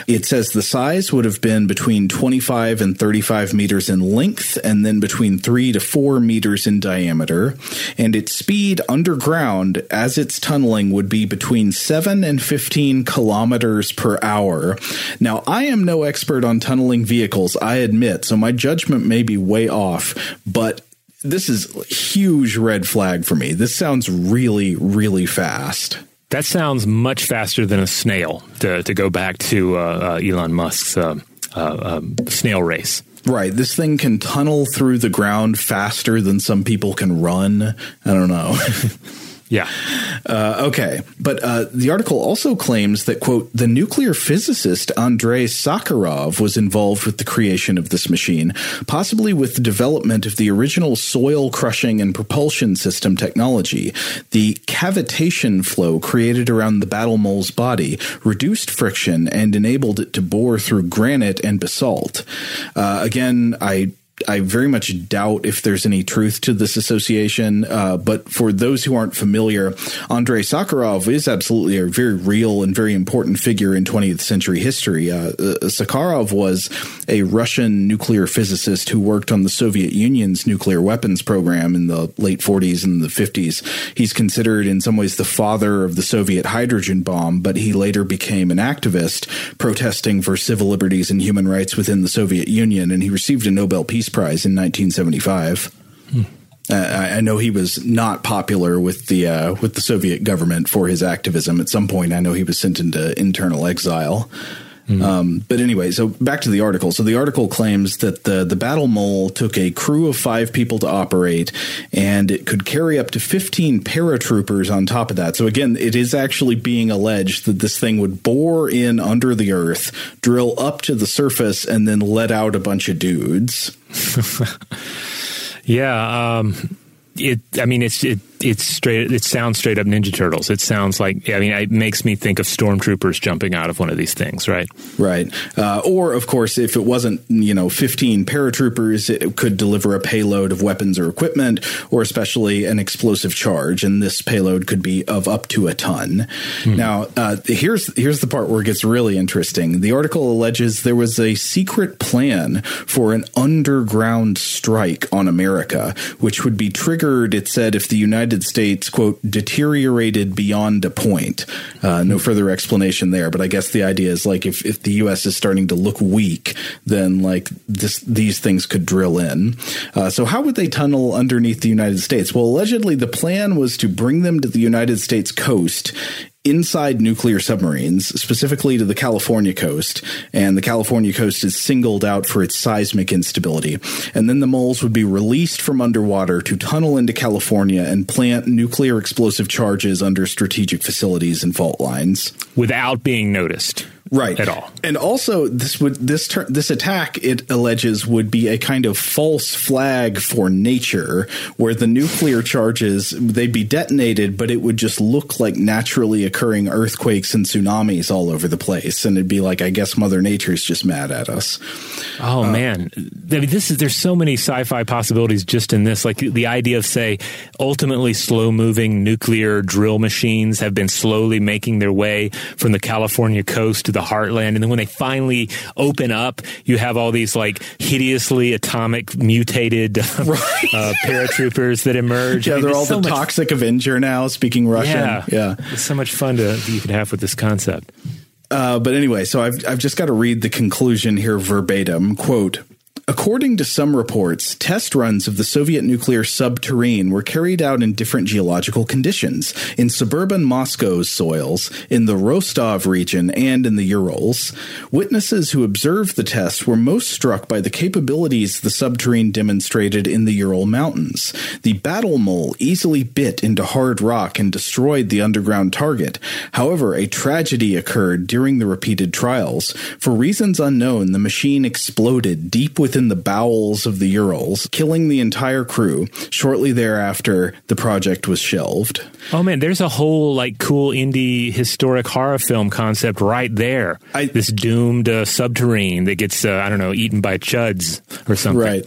It says the size would have been between 25 and 35 meters in length then between 3 to 4 meters in diameter. And its speed underground as it's tunneling would be between 7 and 15 kilometers per hour now, I am no expert on tunneling vehicles, I admit, so my judgment may be way off, but this is huge red flag for me. This sounds really, really fast. That sounds much faster than a snail, to, to go back to uh, uh, Elon Musk's uh, uh um, snail race. Right. This thing can tunnel through the ground faster than some people can run. I don't know. Yeah. Uh, okay. But uh, the article also claims that, quote, the nuclear physicist Andrei Sakharov was involved with the creation of this machine, possibly with the development of the original soil crushing and propulsion system technology. The cavitation flow created around the battle mole's body reduced friction and enabled it to bore through granite and basalt. Uh, again, I I very much doubt if there's any truth to this association. Uh, but for those who aren't familiar, Andrei Sakharov is absolutely a very real and very important figure in 20th century history. Uh, uh, Sakharov was a Russian nuclear physicist who worked on the Soviet Union's nuclear weapons program in the late 40s and the 50s. He's considered in some ways the father of the Soviet hydrogen bomb, but he later became an activist protesting for civil liberties and human rights within the Soviet Union, and he received a Nobel Peace Prize in 1975. Hmm. Uh, I know he was not popular with the uh, with the Soviet government for his activism. At some point, I know he was sent into internal exile. Mm-hmm. Um, but anyway, so back to the article. So the article claims that the the battle mole took a crew of five people to operate, and it could carry up to fifteen paratroopers on top of that. So again, it is actually being alleged that this thing would bore in under the earth, drill up to the surface, and then let out a bunch of dudes. yeah. Um, it. I mean, it's it it's straight. It sounds straight up Ninja Turtles. It sounds like. I mean, it makes me think of stormtroopers jumping out of one of these things, right? Right. Uh, or, of course, if it wasn't, you know, fifteen paratroopers, it could deliver a payload of weapons or equipment, or especially an explosive charge, and this payload could be of up to a ton. Hmm. Now, uh, here's here's the part where it gets really interesting. The article alleges there was a secret plan for an underground strike on America, which would be triggered. It said if the United United States, quote, deteriorated beyond a point. Uh, no further explanation there, but I guess the idea is like if, if the U.S. is starting to look weak, then like this, these things could drill in. Uh, so how would they tunnel underneath the United States? Well, allegedly the plan was to bring them to the United States coast inside nuclear submarines, specifically to the California coast, and the California coast is singled out for its seismic instability. And then the moles would be released from underwater to tunnel into California and plant nuclear explosive charges under strategic facilities and fault lines without being noticed right at all. And also, this would this ter- this attack it alleges would be a kind of false flag for nature, where the nuclear charges they'd be detonated, but it would just look like naturally occurring earthquakes and tsunamis all over the place, and it'd be like, I guess Mother Nature's just mad at us. Oh uh, man, I mean, this is there's so many sci-fi possibilities just in this. Like the idea of say, ultimately slow moving nuclear drill machines have been slowly making their way from the California coast to the heartland. And then when they finally open up, you have all these like hideously atomic mutated uh, right. uh, paratroopers that emerge. Yeah, I mean, they're all so the toxic Avenger now, speaking Russian. Yeah, yeah. It's so much fun to you can have with this concept. Uh, but anyway, so I've I've just got to read the conclusion here verbatim. Quote. According to some reports, test runs of the Soviet nuclear subterrane were carried out in different geological conditions in suburban Moscow's soils, in the Rostov region, and in the Urals. Witnesses who observed the test were most struck by the capabilities the subterrane demonstrated in the Ural Mountains. The battle mole easily bit into hard rock and destroyed the underground target. However, a tragedy occurred during the repeated trials. For reasons unknown, the machine exploded deep within within the bowels of the Urals, killing the entire crew. Shortly thereafter, the project was shelved. Oh man, there's a whole like cool indie historic horror film concept right there. I, this doomed uh, subterrane that gets uh, I don't know eaten by chuds or something. Right.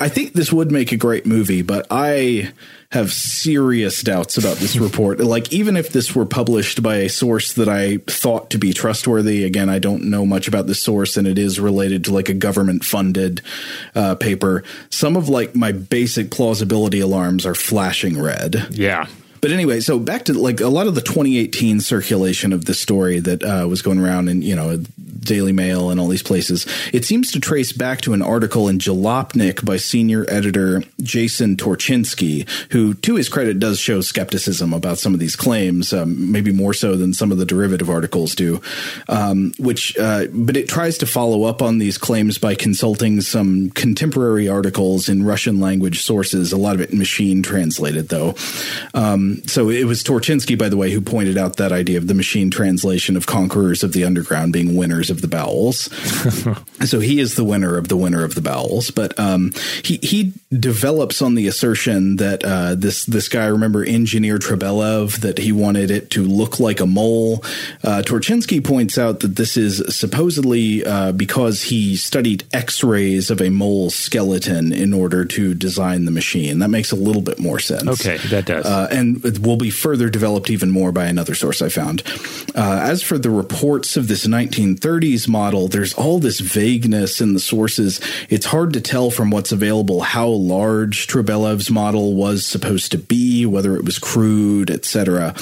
I think this would make a great movie, but I have serious doubts about this report. like, even if this were published by a source that I thought to be trustworthy, again, I don't know much about the source and it is related to like a government funded uh, paper. Some of like my basic plausibility alarms are flashing red. Yeah. But anyway, so back to like a lot of the 2018 circulation of this story that uh, was going around in, you know, Daily Mail and all these places, it seems to trace back to an article in Jalopnik by senior editor Jason Torchinsky, who, to his credit, does show skepticism about some of these claims, um, maybe more so than some of the derivative articles do. Um, which, uh, but it tries to follow up on these claims by consulting some contemporary articles in Russian language sources, a lot of it machine translated, though. Um, so it was Torchinsky, by the way, who pointed out that idea of the machine translation of Conquerors of the Underground being winners of the bowels. so he is the winner of the winner of the bowels. But um, he he develops on the assertion that uh, this this guy, remember engineer Trebelev, that he wanted it to look like a mole. Uh, Torchinsky points out that this is supposedly uh, because he studied X-rays of a mole skeleton in order to design the machine. That makes a little bit more sense. Okay, that does, uh, and it will be further developed even more by another source I found. Uh, as for the reports of this 1930s model, there's all this vagueness in the sources. It's hard to tell from what's available how large Trebelev's model was supposed to be, whether it was crude, etc.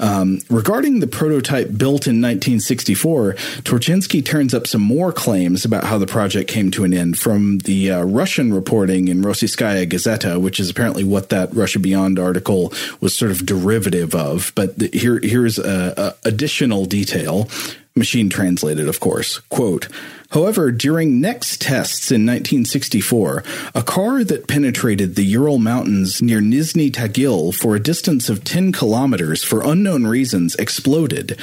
Um, regarding the prototype built in 1964, Torchinsky turns up some more claims about how the project came to an end from the uh, Russian reporting in Rossiyskaya Gazeta, which is apparently what that Russia Beyond article was sort of derivative of. But the, here, here's a, a additional detail machine translated, of course. Quote, However, during next tests in 1964, a car that penetrated the Ural Mountains near Nizhny Tagil for a distance of 10 kilometers for unknown reasons exploded.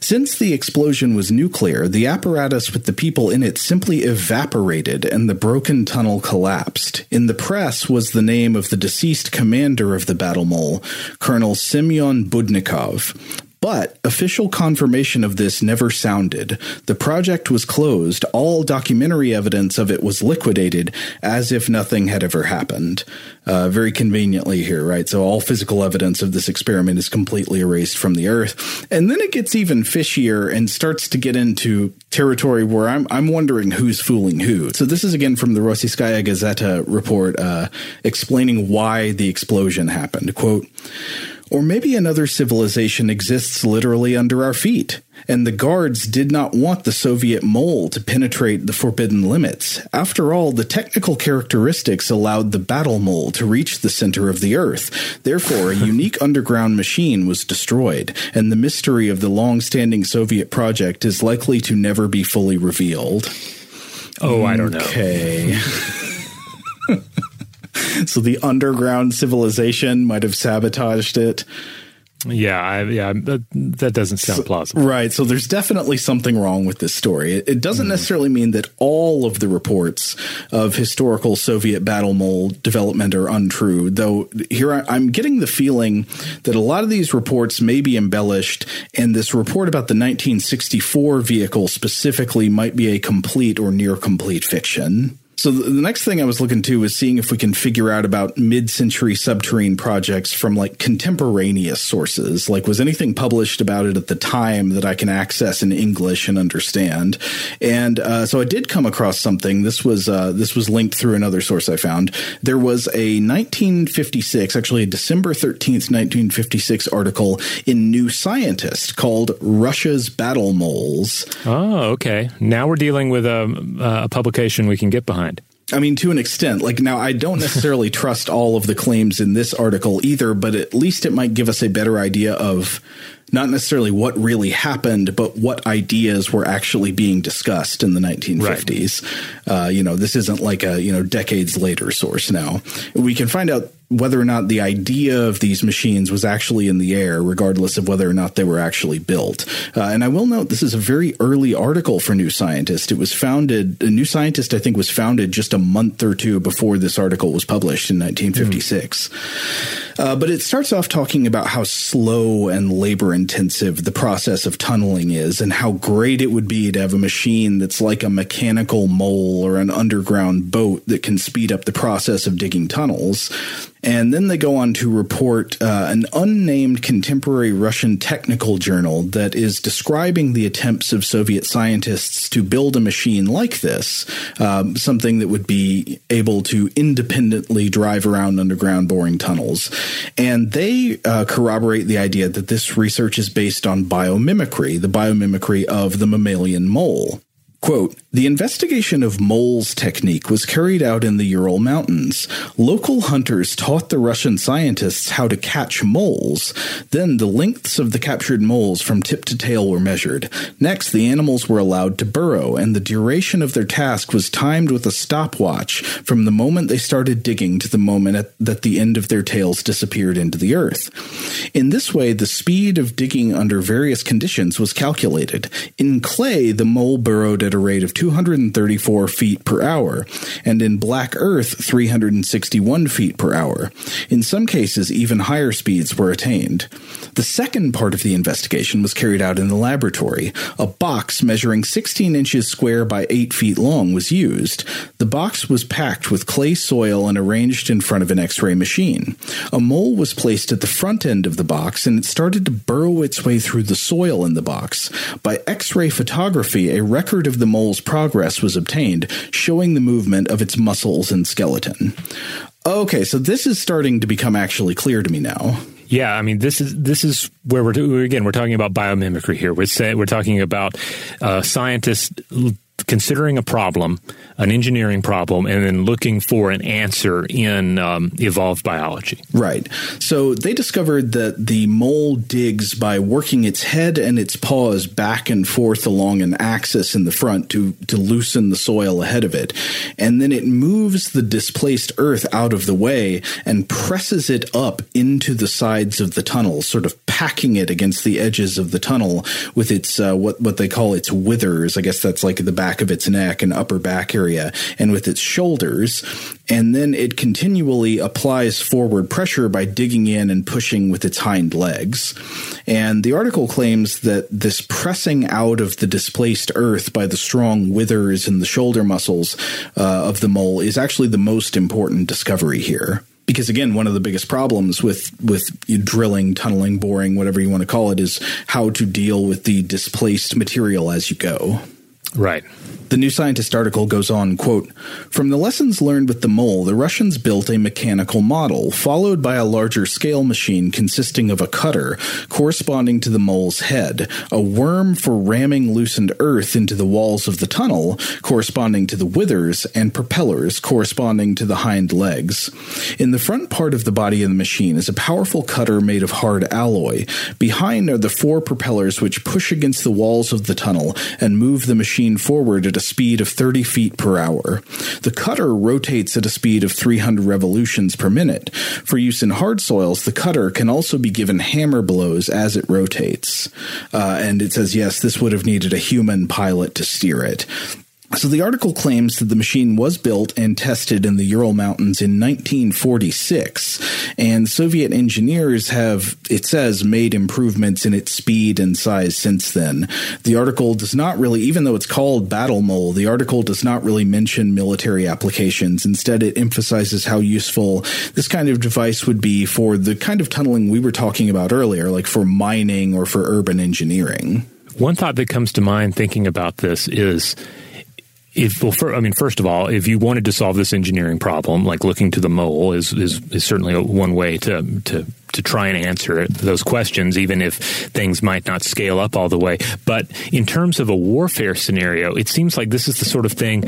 Since the explosion was nuclear, the apparatus with the people in it simply evaporated and the broken tunnel collapsed. In the press was the name of the deceased commander of the battle mole, Colonel Semyon Budnikov. But official confirmation of this never sounded. The project was closed, all documentary evidence of it was liquidated, as if nothing had ever happened. Uh, very conveniently here, right? So all physical evidence of this experiment is completely erased from the earth. And then it gets even fishier and starts to get into territory where I'm, I'm wondering who's fooling who. So this is again from the Rossiyskaya Gazeta report, uh, explaining why the explosion happened. Quote, or maybe another civilization exists literally under our feet, and the guards did not want the Soviet mole to penetrate the forbidden limits. After all, the technical characteristics allowed the battle mole to reach the center of the Earth. Therefore, a unique underground machine was destroyed, and the mystery of the long standing Soviet project is likely to never be fully revealed. Oh, I don't know. Okay. so the underground civilization might have sabotaged it. Yeah, I, yeah, that, that, doesn't sound so, plausible. Right. So there's definitely something wrong with this story. It, it doesn't mm. necessarily mean that all of the reports of historical Soviet battle mole development are untrue, though here I, I'm getting the feeling that a lot of these reports may be embellished, and this report about the 1964 vehicle specifically might be a complete or near complete fiction. So the next thing I was looking to was seeing if we can figure out about mid-century subterranean projects from like contemporaneous sources. Like was anything published about it at the time that I can access in English and understand? And uh, so I did come across something. This was uh, this was linked through another source I found. There was a 1956, actually a December 13th, 1956 article in New Scientist called "Russia's Battle Moles." Oh, okay. Now we're dealing with a, a publication we can get behind. I mean, to an extent, like now, I don't necessarily trust all of the claims in this article either, but at least it might give us a better idea of not necessarily what really happened, but what ideas were actually being discussed in the 1950s. Right. Uh, you know, this isn't like a, you know, decades later source now. We can find out whether or not the idea of these machines was actually in the air, regardless of whether or not they were actually built. Uh, and I will note this is a very early article for New Scientist. It was founded, a New Scientist, I think, was founded just a month or two before this article was published in 1956. Mm. Uh, but it starts off talking about how slow and labor intensive the process of tunneling is, and how great it would be to have a machine that's like a mechanical mole or an underground boat that can speed up the process of digging tunnels. And then they go on to report uh, an unnamed contemporary Russian technical journal that is describing the attempts of Soviet scientists to build a machine like this, um, something that would be able to independently drive around underground boring tunnels. And they uh, corroborate the idea that this research is based on biomimicry, the biomimicry of the mammalian mole. Quote, the investigation of moles technique was carried out in the Ural Mountains. Local hunters taught the Russian scientists how to catch moles. Then the lengths of the captured moles from tip to tail were measured. Next, the animals were allowed to burrow, and the duration of their task was timed with a stopwatch from the moment they started digging to the moment at, that the end of their tails disappeared into the earth. In this way, the speed of digging under various conditions was calculated. In clay, the mole burrowed at a rate of 234 feet per hour, and in black earth, 361 feet per hour. In some cases, even higher speeds were attained. The second part of the investigation was carried out in the laboratory. A box measuring 16 inches square by 8 feet long was used. The box was packed with clay soil and arranged in front of an x ray machine. A mole was placed at the front end of the box and it started to burrow its way through the soil in the box. By x ray photography, a record of the mole's progress was obtained, showing the movement of its muscles and skeleton. Okay, so this is starting to become actually clear to me now. Yeah, I mean this is this is where we're again we're talking about biomimicry here. We're say, we're talking about uh, scientists considering a problem, an engineering problem, and then looking for an answer in um, evolved biology. Right. So they discovered that the mole digs by working its head and its paws back and forth along an axis in the front to, to loosen the soil ahead of it. And then it moves the displaced earth out of the way and presses it up into the sides of the tunnel, sort of packing it against the edges of the tunnel with its, uh, what, what they call its withers. I guess that's like the back of its neck and upper back area and with its shoulders. And then it continually applies forward pressure by digging in and pushing with its hind legs. And the article claims that this pressing out of the displaced earth by the strong withers and the shoulder muscles uh, of the mole is actually the most important discovery here because again one of the biggest problems with with drilling tunneling boring whatever you want to call it is how to deal with the displaced material as you go Right. The New Scientist article goes on, quote, From the lessons learned with the mole, the Russians built a mechanical model, followed by a larger scale machine consisting of a cutter corresponding to the mole's head, a worm for ramming loosened earth into the walls of the tunnel, corresponding to the withers, and propellers corresponding to the hind legs. In the front part of the body of the machine is a powerful cutter made of hard alloy. Behind are the four propellers which push against the walls of the tunnel and move the machine forward at a speed of 30 feet per hour. The cutter rotates at a speed of 300 revolutions per minute. For use in hard soils, the cutter can also be given hammer blows as it rotates. Uh, and it says, yes, this would have needed a human pilot to steer it. So the article claims that the machine was built and tested in the Ural Mountains in 1946, and Soviet engineers have, it says, made improvements in its speed and size since then. The article does not really, even though it's called Battle Mole, the article does not really mention military applications. Instead, it emphasizes how useful this kind of device would be for the kind of tunneling we were talking about earlier, like for mining or for urban engineering. One thought that comes to mind thinking about this is if well, for, I mean, first of all, if you wanted to solve this engineering problem, like looking to the mole is is, is certainly a, one way to to to try and answer those questions, even if things might not scale up all the way. But in terms of a warfare scenario, it seems like this is the sort of thing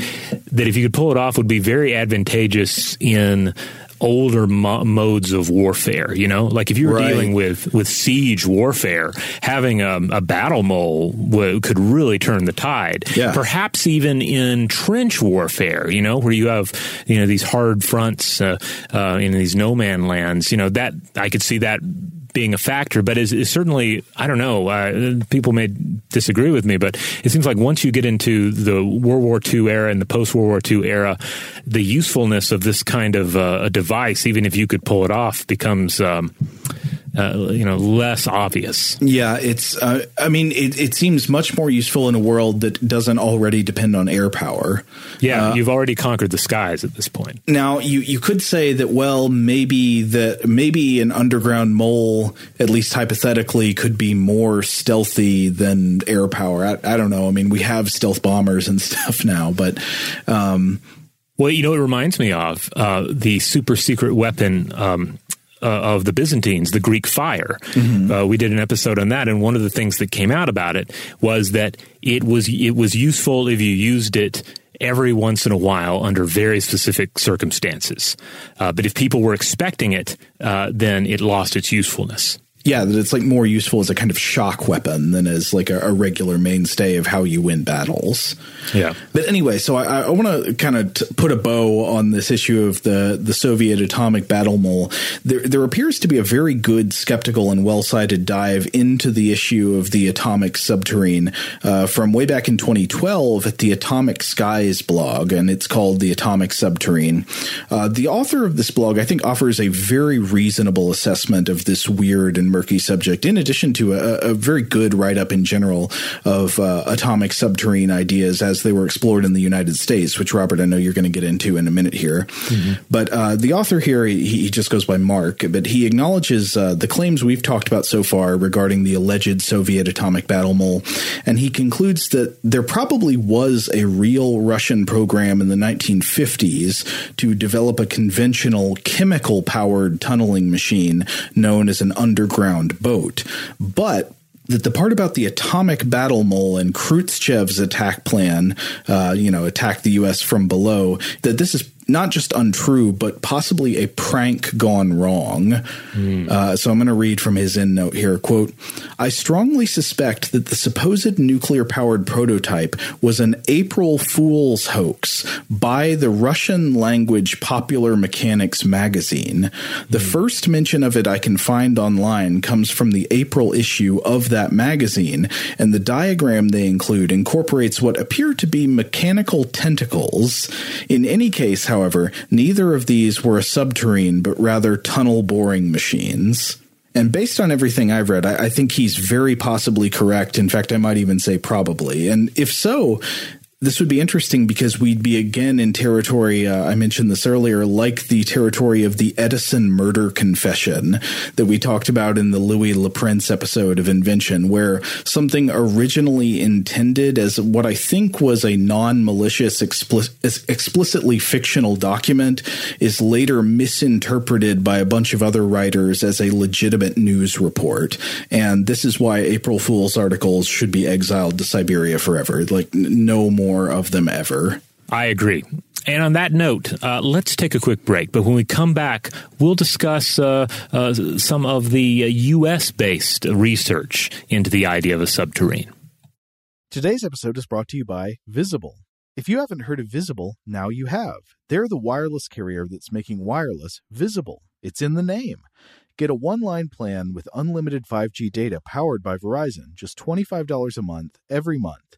that if you could pull it off, would be very advantageous in older mo- modes of warfare. You know, like if you were Right. dealing with with siege warfare, having a, a battle mole w- could really turn the tide. Yeah. Perhaps even in trench warfare. You know, where you have you know these hard fronts uh, uh, in these no man lands. You know that I could see that being a factor, but is, is certainly I don't know. Uh, people may disagree with me, but it seems like once you get into the World War II era and the post World War II era, the usefulness of this kind of uh, a device, even if you could pull it off, becomes um, uh, you know less obvious. Yeah, it's. Uh, I mean, it, it seems much more useful in a world that doesn't already depend on air power. Yeah, Uh, you've already conquered the skies at this point. Now, you you could say that well, maybe that maybe an underground mole, at least hypothetically, could be more stealthy than air power. I, I don't know. I mean, we have stealth bombers and stuff now, but um, Well, you know, it reminds me of uh, the super secret weapon um, uh, of the Byzantines, the Greek fire. Uh, we did an episode on that, and one of the things that came out about it was that it was it was useful if you used it every once in a while under very specific circumstances. Uh, but if people were expecting it, uh, then it lost its usefulness. Yeah, that it's like more useful as a kind of shock weapon than as like a, a regular mainstay of how you win battles. Yeah. But anyway, so I, I want to kind of t- put a bow on this issue of the the Soviet atomic battle mole. There, there appears to be a very good, skeptical, and well cited dive into the issue of the atomic subterrane uh, from way back in 2012 at the Atomic Skies blog, and it's called the Atomic Subterrane. Uh, the author of this blog, I think, offers a very reasonable assessment of this weird and murky subject, in addition to a, a very good write up in general of uh, atomic subterrane ideas as they were explored in the United States, which, Robert, I know you're going to get into in a minute here. But uh, the author here, he, he just goes by Mark, but he acknowledges uh, the claims we've talked about so far regarding the alleged Soviet atomic battle mole, and he concludes that there probably was a real Russian program in the 1950s to develop a conventional chemical powered tunneling machine known as an underground boat. But that the part about the atomic battle mole and Khrushchev's attack plan, uh, you know, attack the U.S. from below, that this is not just untrue, but possibly a prank gone wrong. Uh, so I'm going to read from his end note here. Quote, I strongly suspect that the supposed nuclear powered prototype was an April Fool's hoax by the Russian language Popular Mechanics magazine. The first mention of it I can find online comes from the April issue of that magazine, and the diagram they include incorporates what appear to be mechanical tentacles. In any case, however, neither of these were a subterrane, but rather tunnel boring machines. And based on everything I've read, I, I think he's very possibly correct. In fact, I might even say probably. And if so, this would be interesting because we'd be again in territory. Uh, I mentioned this earlier, like the territory of the Edison murder confession that we talked about in the Louis Le Prince episode of Invention, where something originally intended as what I think was a non malicious, expli- explicitly fictional document is later misinterpreted by a bunch of other writers as a legitimate news report. And this is why April Fool's articles should be exiled to Siberia forever. Like, no more of them ever. I agree. And on that note, uh, let's take a quick break. But when we come back, we'll discuss uh, uh, some of the uh, U.S. based research into the idea of a subterrane. Today's episode is brought to you by Visible. If you haven't heard of Visible, now you have. They're the wireless carrier that's making wireless visible. It's in the name. Get a one line plan with unlimited 5G data powered by Verizon, just $25 a month, every month,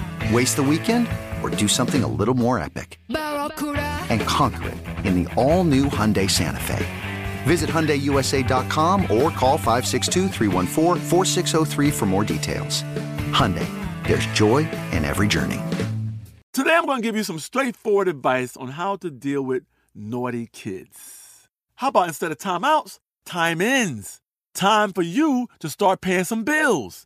Waste the weekend or do something a little more epic? And conquer it in the all new Hyundai Santa Fe. Visit HyundaiUSA.com or call 562 for more details. Hyundai, there's joy in every journey. Today I'm going to give you some straightforward advice on how to deal with naughty kids. How about instead of timeouts, time ins? Time for you to start paying some bills.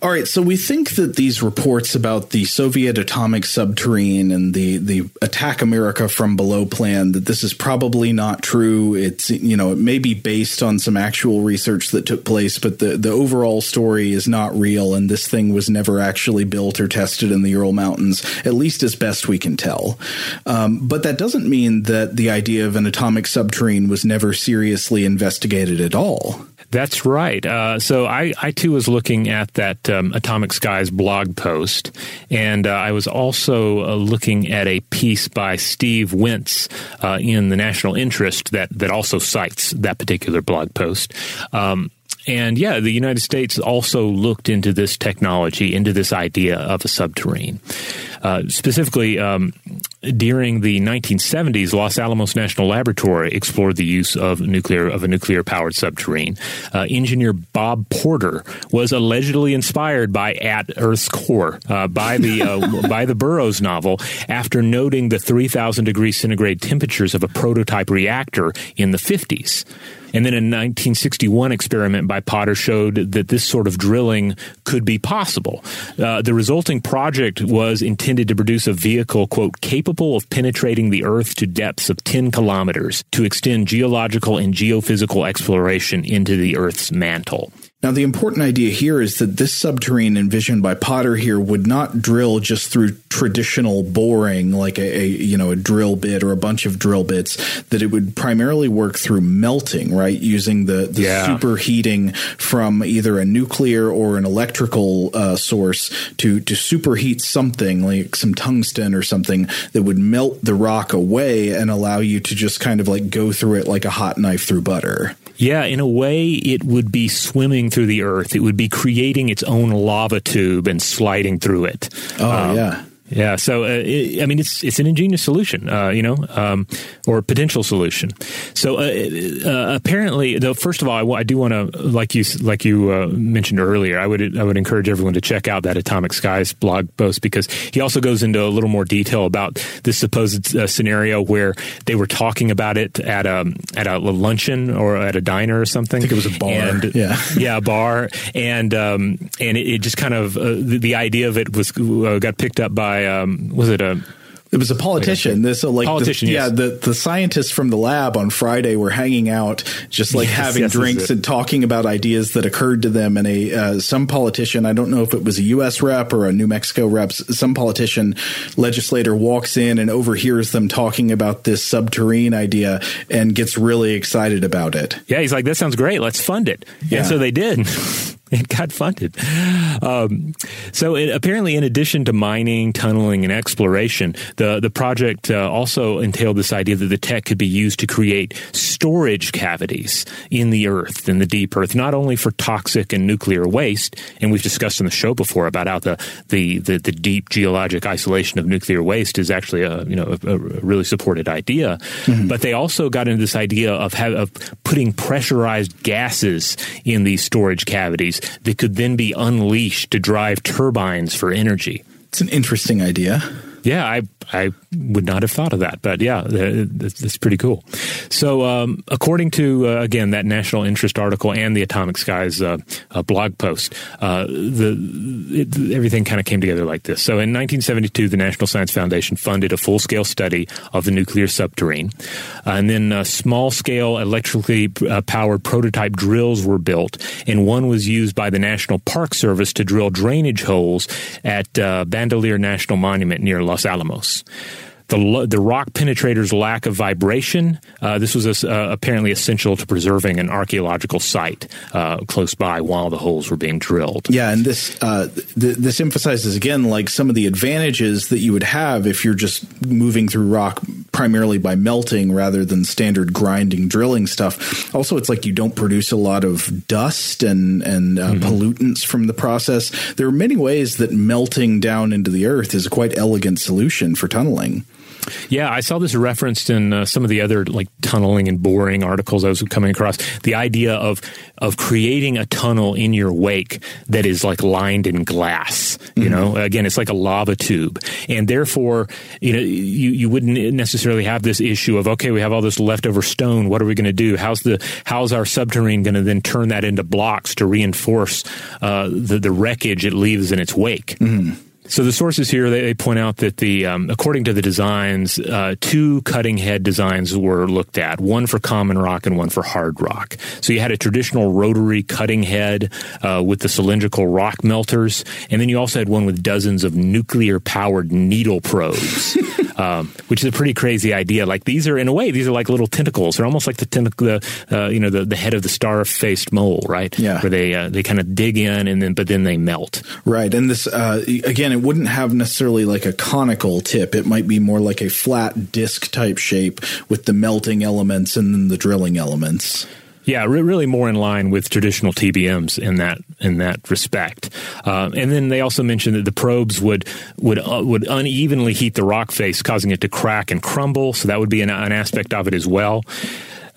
All right, so we think that these reports about the Soviet atomic subterrane and the the attack America from below plan that this is probably not true. It's you know it may be based on some actual research that took place, but the the overall story is not real, and this thing was never actually built or tested in the Ural Mountains, at least as best we can tell. Um, but that doesn't mean that the idea of an atomic subterrane was never seriously investigated at all. That's right. Uh, so I, I too was looking at that um, Atomic Skies blog post, and uh, I was also uh, looking at a piece by Steve Weintz uh, in the National Interest that that also cites that particular blog post. Um, and yeah, the United States also looked into this technology, into this idea of a subterrane. Uh, specifically, um, during the 1970s, Los Alamos National Laboratory explored the use of nuclear of a nuclear powered subterrane. Uh, engineer Bob Potter was allegedly inspired by At Earth's Core uh, by the uh, by the Burroughs novel after noting the 3,000 degrees centigrade temperatures of a prototype reactor in the 50s. And then a 1961 experiment by Potter showed that this sort of drilling could be possible. Uh, the resulting project was intended to produce a vehicle, quote, capable of penetrating the Earth to depths of 10 kilometers to extend geological and geophysical exploration into the Earth's mantle. Now, the important idea here is that this subterrane envisioned by Potter here would not drill just through traditional boring, like a, a, you know a drill bit or a bunch of drill bits. That it would primarily work through melting, right, using the, the Yeah. superheating from either a nuclear or an electrical uh, source to to superheat something like some tungsten or something that would melt the rock away and allow you to just kind of like go through it like a hot knife through butter. Yeah, in a way, it would be swimming through the earth. It would be creating its own lava tube and sliding through it. Oh, um, yeah. Yeah, so uh, it, I mean, it's it's an ingenious solution, uh, you know, um, or potential solution. So uh, uh apparently, though, first of all, I, I do want to, like you like you uh, mentioned earlier, I would I would encourage everyone to check out that Atomic Skies blog post because he also goes into a little more detail about this supposed uh, scenario where they were talking about it at a at a luncheon or at a diner or something. I think it was a bar. And, yeah, yeah, a bar, and um, and it, it, just kind of the, the, idea of it was got picked up by by um, was it a it was a politician. This uh, like politician, the, yes. yeah. The the scientists from the lab on Friday were hanging out, just like yes, having yes, drinks and talking about ideas that occurred to them. And a uh, some politician, I don't know if it was a U.S. rep or a New Mexico rep, some politician legislator walks in and overhears them talking about this subterranean idea and gets really excited about it. Yeah, he's like, "That sounds great. Let's fund it." Yeah. And so they did. it got funded. Um, so it, apparently, in addition to mining, tunneling, and exploration, the the project uh, also entailed this idea that the tech could be used to create storage cavities in the earth, in the deep earth, not only for toxic and nuclear waste, and we've discussed in the show before about how the the the, the deep geologic isolation of nuclear waste is actually a you know a, a really supported idea, mm-hmm. but they also got into this idea of have, of putting pressurized gases in these storage cavities that could then be unleashed to drive turbines for energy. It's an interesting idea. Yeah, I I would not have thought of that, but yeah, that's pretty cool. So, um, according to uh, again that national interest article and the Atomic Skies uh, uh, blog post, uh, the it, everything kind of came together like this. So, in 1972, the National Science Foundation funded a full scale study of the nuclear subterrane, uh, and then uh, small scale electrically powered prototype drills were built, and one was used by the National Park Service to drill drainage holes at Bandelier National Monument near Los Alamos the the rock penetrator's lack of vibration. Uh, this was uh, apparently essential to preserving an archaeological site uh, close by while the holes were being drilled. Yeah, and this uh, th- this emphasizes again like some of the advantages that you would have if you're just moving through rock primarily by melting rather than standard grinding drilling stuff. Also, it's like you don't produce a lot of dust and and uh, mm-hmm. pollutants from the process. There are many ways that melting down into the earth is a quite elegant solution for tunneling. Yeah, I saw this referenced in uh, some of the other like tunneling and boring articles I was coming across. The idea of of creating a tunnel in your wake that is like lined in glass. You mm-hmm. know, again, it's like a lava tube, and therefore, you know, you you wouldn't necessarily have this issue of okay, we have all this leftover stone. What are we going to do? How's the how's our subterrane going to then turn that into blocks to reinforce uh, the the wreckage it leaves in its wake? Mm-hmm. So the sources here they, they point out that the um, according to the designs, uh, two cutting head designs were looked at, one for common rock and one for hard rock. So you had a traditional rotary cutting head uh, with the cylindrical rock melters, and then you also had one with dozens of nuclear powered needle probes. um, which is a pretty crazy idea. Like these are, in a way, these are like little tentacles. They're almost like the tentacle, uh, you know, the, the head of the star-faced mole, right? Yeah, where they uh, they kind of dig in and then but then they melt. Right, and this uh, again, it wouldn't have necessarily like a conical tip. It might be more like a flat disc type shape with the melting elements and then the drilling elements. Yeah, re- really more in line with traditional TBMs in that in that respect. Uh, and then they also mentioned that the probes would would uh, would unevenly heat the rock face, causing it to crack and crumble. So that would be an, an aspect of it as well.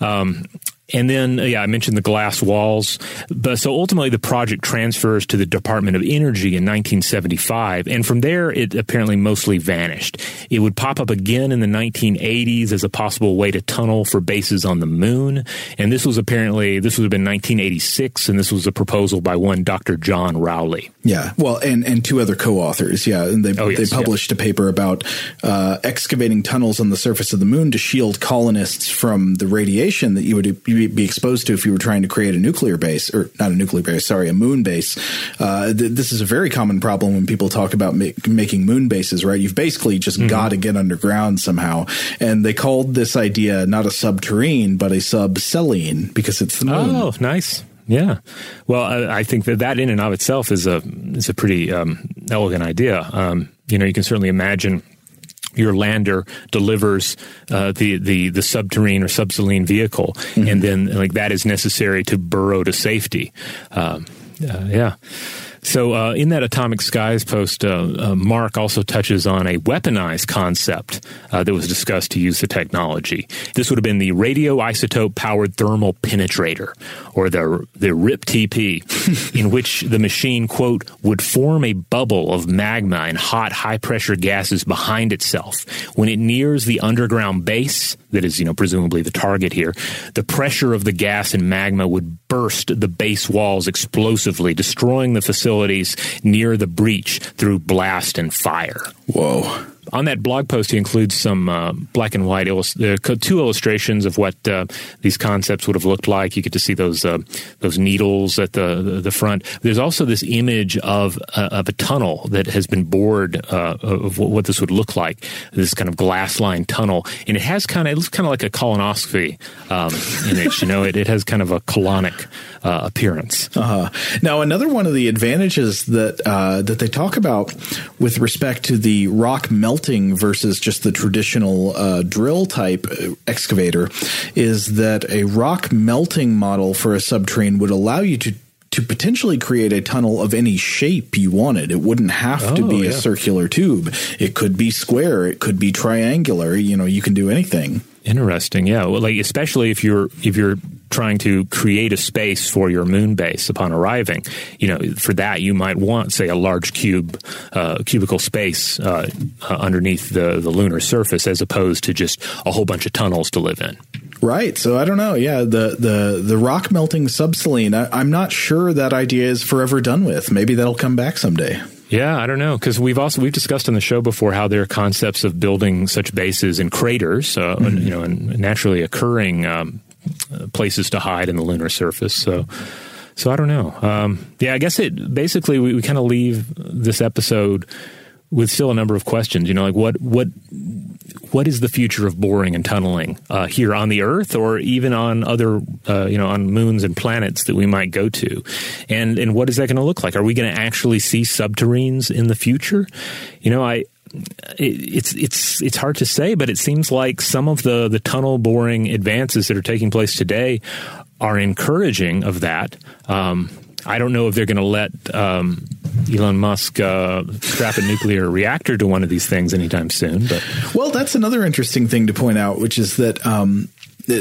Um, and then, yeah, I mentioned the glass walls. But so ultimately, the project transfers to the Department of Energy in 1975. And from there, it apparently mostly vanished. It would pop up again in the 1980s as a possible way to tunnel for bases on the moon. And this was apparently, this would have been 1986. And this was a proposal by one Dr. John Rowley. Yeah. Well, and, and two other co authors. Yeah. And they, oh, yes, they published yeah. a paper about uh, excavating tunnels on the surface of the moon to shield colonists from the radiation that you would be exposed to if you were trying to create a nuclear base, or not a nuclear base, sorry, a moon base. Uh, th- this is a very common problem when people talk about ma- making moon bases, right? You've basically just mm-hmm. got to get underground somehow. And they called this idea not a subterrane, but a subselene because it's the moon. Oh, nice. Yeah, well, I, I, think that that in and of itself is a is a pretty um, elegant idea. Um, you know, you can certainly imagine your lander delivers uh, the the the subterranean or subselene vehicle, mm-hmm. and then like that is necessary to burrow to safety. Um, uh, yeah. So, uh, in that Atomic Skies post, uh, uh, Mark also touches on a weaponized concept uh, that was discussed to use the technology. This would have been the radioisotope powered thermal penetrator, or the the RIP-TP, in which the machine quote would form a bubble of magma and hot, high pressure gases behind itself. When it nears the underground base, that is, you know, presumably the target here, the pressure of the gas and magma would burst the base walls explosively, destroying the facilities near the breach through blast and fire. Whoa. On that blog post, he includes some uh, black and white illust- uh, two illustrations of what uh, these concepts would have looked like. You get to see those uh, those needles at the, the, front. There's also this image of of a tunnel that has been bored uh, of what this would look like. This kind of glass lined tunnel, and it has kind of it looks kind of like a colonoscopy um, image. You know, it, it has kind of a colonic appearance. Uh-huh. Now, another one of the advantages that that they talk about with respect to the rock melting versus just the traditional uh, drill type excavator is that a rock melting model for a subterrane would allow you to to potentially create a tunnel of any shape you wanted. It wouldn't have oh, to be yeah. a circular tube. It could be square. It could be triangular. You know, you can do anything. Interesting. Yeah. Well, like especially if you're if you're trying to create a space for your moon base upon arriving, you know, for that you might want, say, a large cube, uh, cubicle space uh, uh, underneath the the lunar surface, as opposed to just a whole bunch of tunnels to live in. Right. So I don't know. Yeah, the the the rock melting subselene. I, I'm not sure that idea is forever done with. Maybe that'll come back someday. Yeah, I don't know because we've also we've discussed on the show before how there are concepts of building such bases in craters, uh, mm-hmm. you know, and naturally occurring um, places to hide in the lunar surface. So, so I don't know. Um, yeah, I guess it basically we, we kind of leave this episode with still a number of questions. You know, like what what what is the future of boring and tunneling uh, here on the Earth, or even on other, uh, you know, on moons and planets that we might go to, and and what is that going to look like? Are we going to actually see subterranes in the future? You know, I it's it's it's hard to say, but it seems like some of the the tunnel boring advances that are taking place today are encouraging of that. Um, I don't know if they're going to let um, Elon Musk uh, strap a nuclear reactor to one of these things anytime soon. But well, that's another interesting thing to point out, which is that um,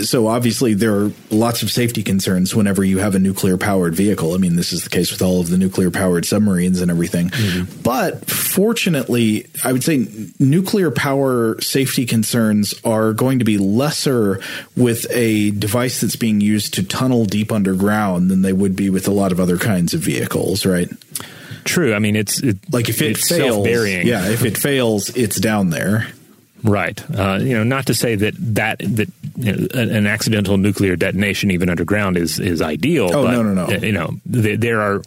so obviously there are lots of safety concerns whenever you have a nuclear powered vehicle. I mean, this is the case with all of the nuclear powered submarines and everything. Mm-hmm. But fortunately, I would say nuclear power safety concerns are going to be lesser with a device that's being used to tunnel deep underground than they would be with a lot of other kinds of vehicles, right? True. I mean, it's it, like if it fails, yeah, if it fails, it's down there. Right. Uh, you know, not to say that that that you know, an accidental nuclear detonation, even underground, is is ideal. Oh but, no, no, no. You know, there are.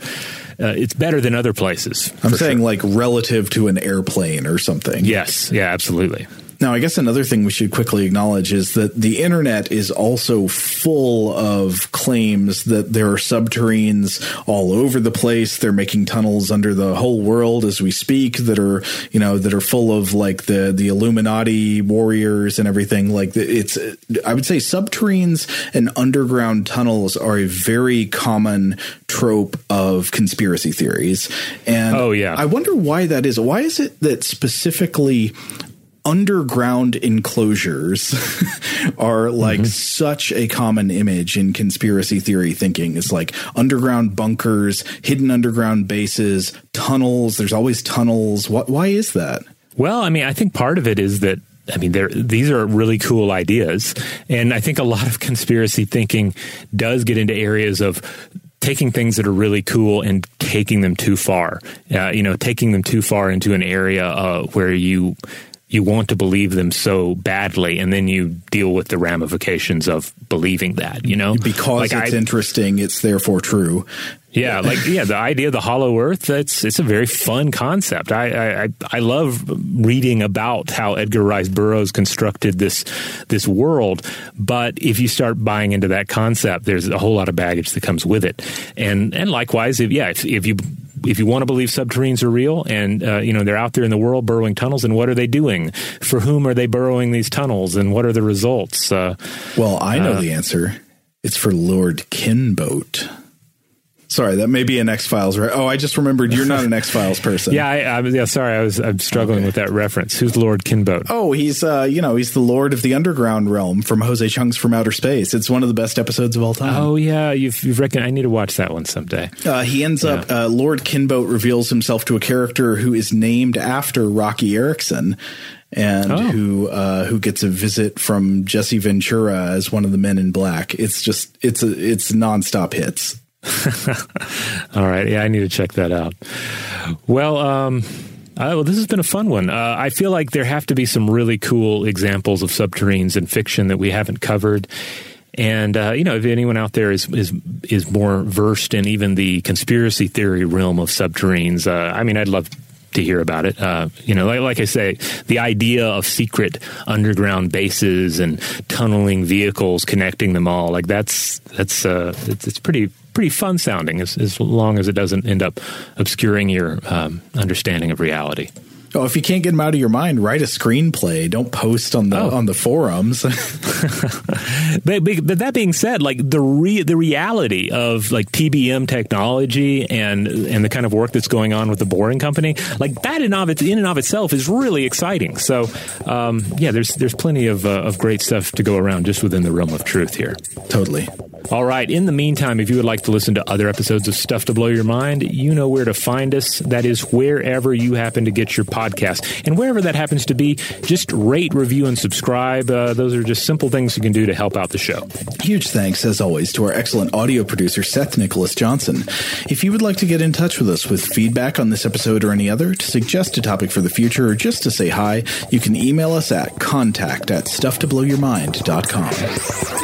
Uh, it's better than other places. I'm saying sure. like relative to an airplane or something. Yes. Yeah. Absolutely. Now, I guess another thing we should quickly acknowledge is that the internet is also full of claims that there are subterranes all over the place. They're making tunnels under the whole world as we speak that are, you know, that are full of like the the Illuminati warriors and everything. Like it's, I would say, subterranes and underground tunnels are a very common trope of conspiracy theories. And oh yeah, I wonder why that is. Why is it that specifically underground enclosures are like mm-hmm. such a common image in conspiracy theory thinking. It's like underground bunkers, hidden underground bases, tunnels. There's always tunnels. What? Why is that? Well, I mean, I think part of it is that I mean, these are really cool ideas. And I think a lot of conspiracy thinking does get into areas of taking things that are really cool and taking them too far. Uh, you know, taking them too far into an area uh, where you you want to believe them so badly and then you deal with the ramifications of believing that you know? Because like it's I, interesting it's therefore true. Yeah like yeah the idea of the hollow earth that's it's a very fun concept. I, I i love reading about how edgar rice burroughs constructed this this world but if you start buying into that concept there's a whole lot of baggage that comes with it. And and likewise if yeah if, if you if you want to believe subterranes are real and uh, you know they're out there in the world burrowing tunnels, and what are they doing? For whom are they burrowing these tunnels, and what are the results? Uh, well, I know uh, the answer. It's for Lord Kinbote. Sorry, that may be an X Files. Right? Oh, I just remembered you're not an X Files person. yeah, I, I, yeah. Sorry, I was I'm struggling okay. with that reference. Who's Lord Kinbote? Oh, he's uh, you know, he's the Lord of the Underground Realm from Jose Chung's From Outer Space. It's one of the best episodes of all time. Oh yeah, you've you've reckoned. I need to watch that one someday. Uh, he ends yeah. up uh, Lord Kinbote reveals himself to a character who is named after Roky Erickson and oh. who uh, who gets a visit from Jesse Ventura as one of the men in black. It's just it's a it's nonstop hits. All right, yeah, I need to check that out. Well, um, uh, well, this has been a fun one. Uh, I feel like there have to be some really cool examples of subterranes in fiction that we haven't covered. And uh, you know, if anyone out there is is is more versed in even the conspiracy theory realm of subterranes, uh, I mean, I'd love to hear about it. Uh, you know, like, like, I say, the idea of secret underground bases and tunneling vehicles connecting them all, like that's that's uh, it's, it's pretty pretty fun sounding as, as long as it doesn't end up obscuring your um, understanding of reality. Oh, if you can't get them out of your mind, write a screenplay. Don't post on the oh. on the forums. but, but, that being said, like the re- the reality of like TBM technology and and the kind of work that's going on with the Boring Company, like that in of it, in and of itself is really exciting. So, um, yeah, there's there's plenty of uh, of great stuff to go around just within the realm of truth here. Totally. All right. In the meantime, if you would like to listen to other episodes of Stuff to Blow Your Mind, you know where to find us. That is wherever you happen to get your podcast. And wherever that happens to be, just rate, review, and subscribe. Uh, those are just simple things you can do to help out the show. Huge thanks, as always, to our excellent audio producer, Seth Nicholas Johnson. If you would like to get in touch with us with feedback on this episode or any other, to suggest a topic for the future, or just to say hi, you can email us at contact at stufftoblowyourmind.com.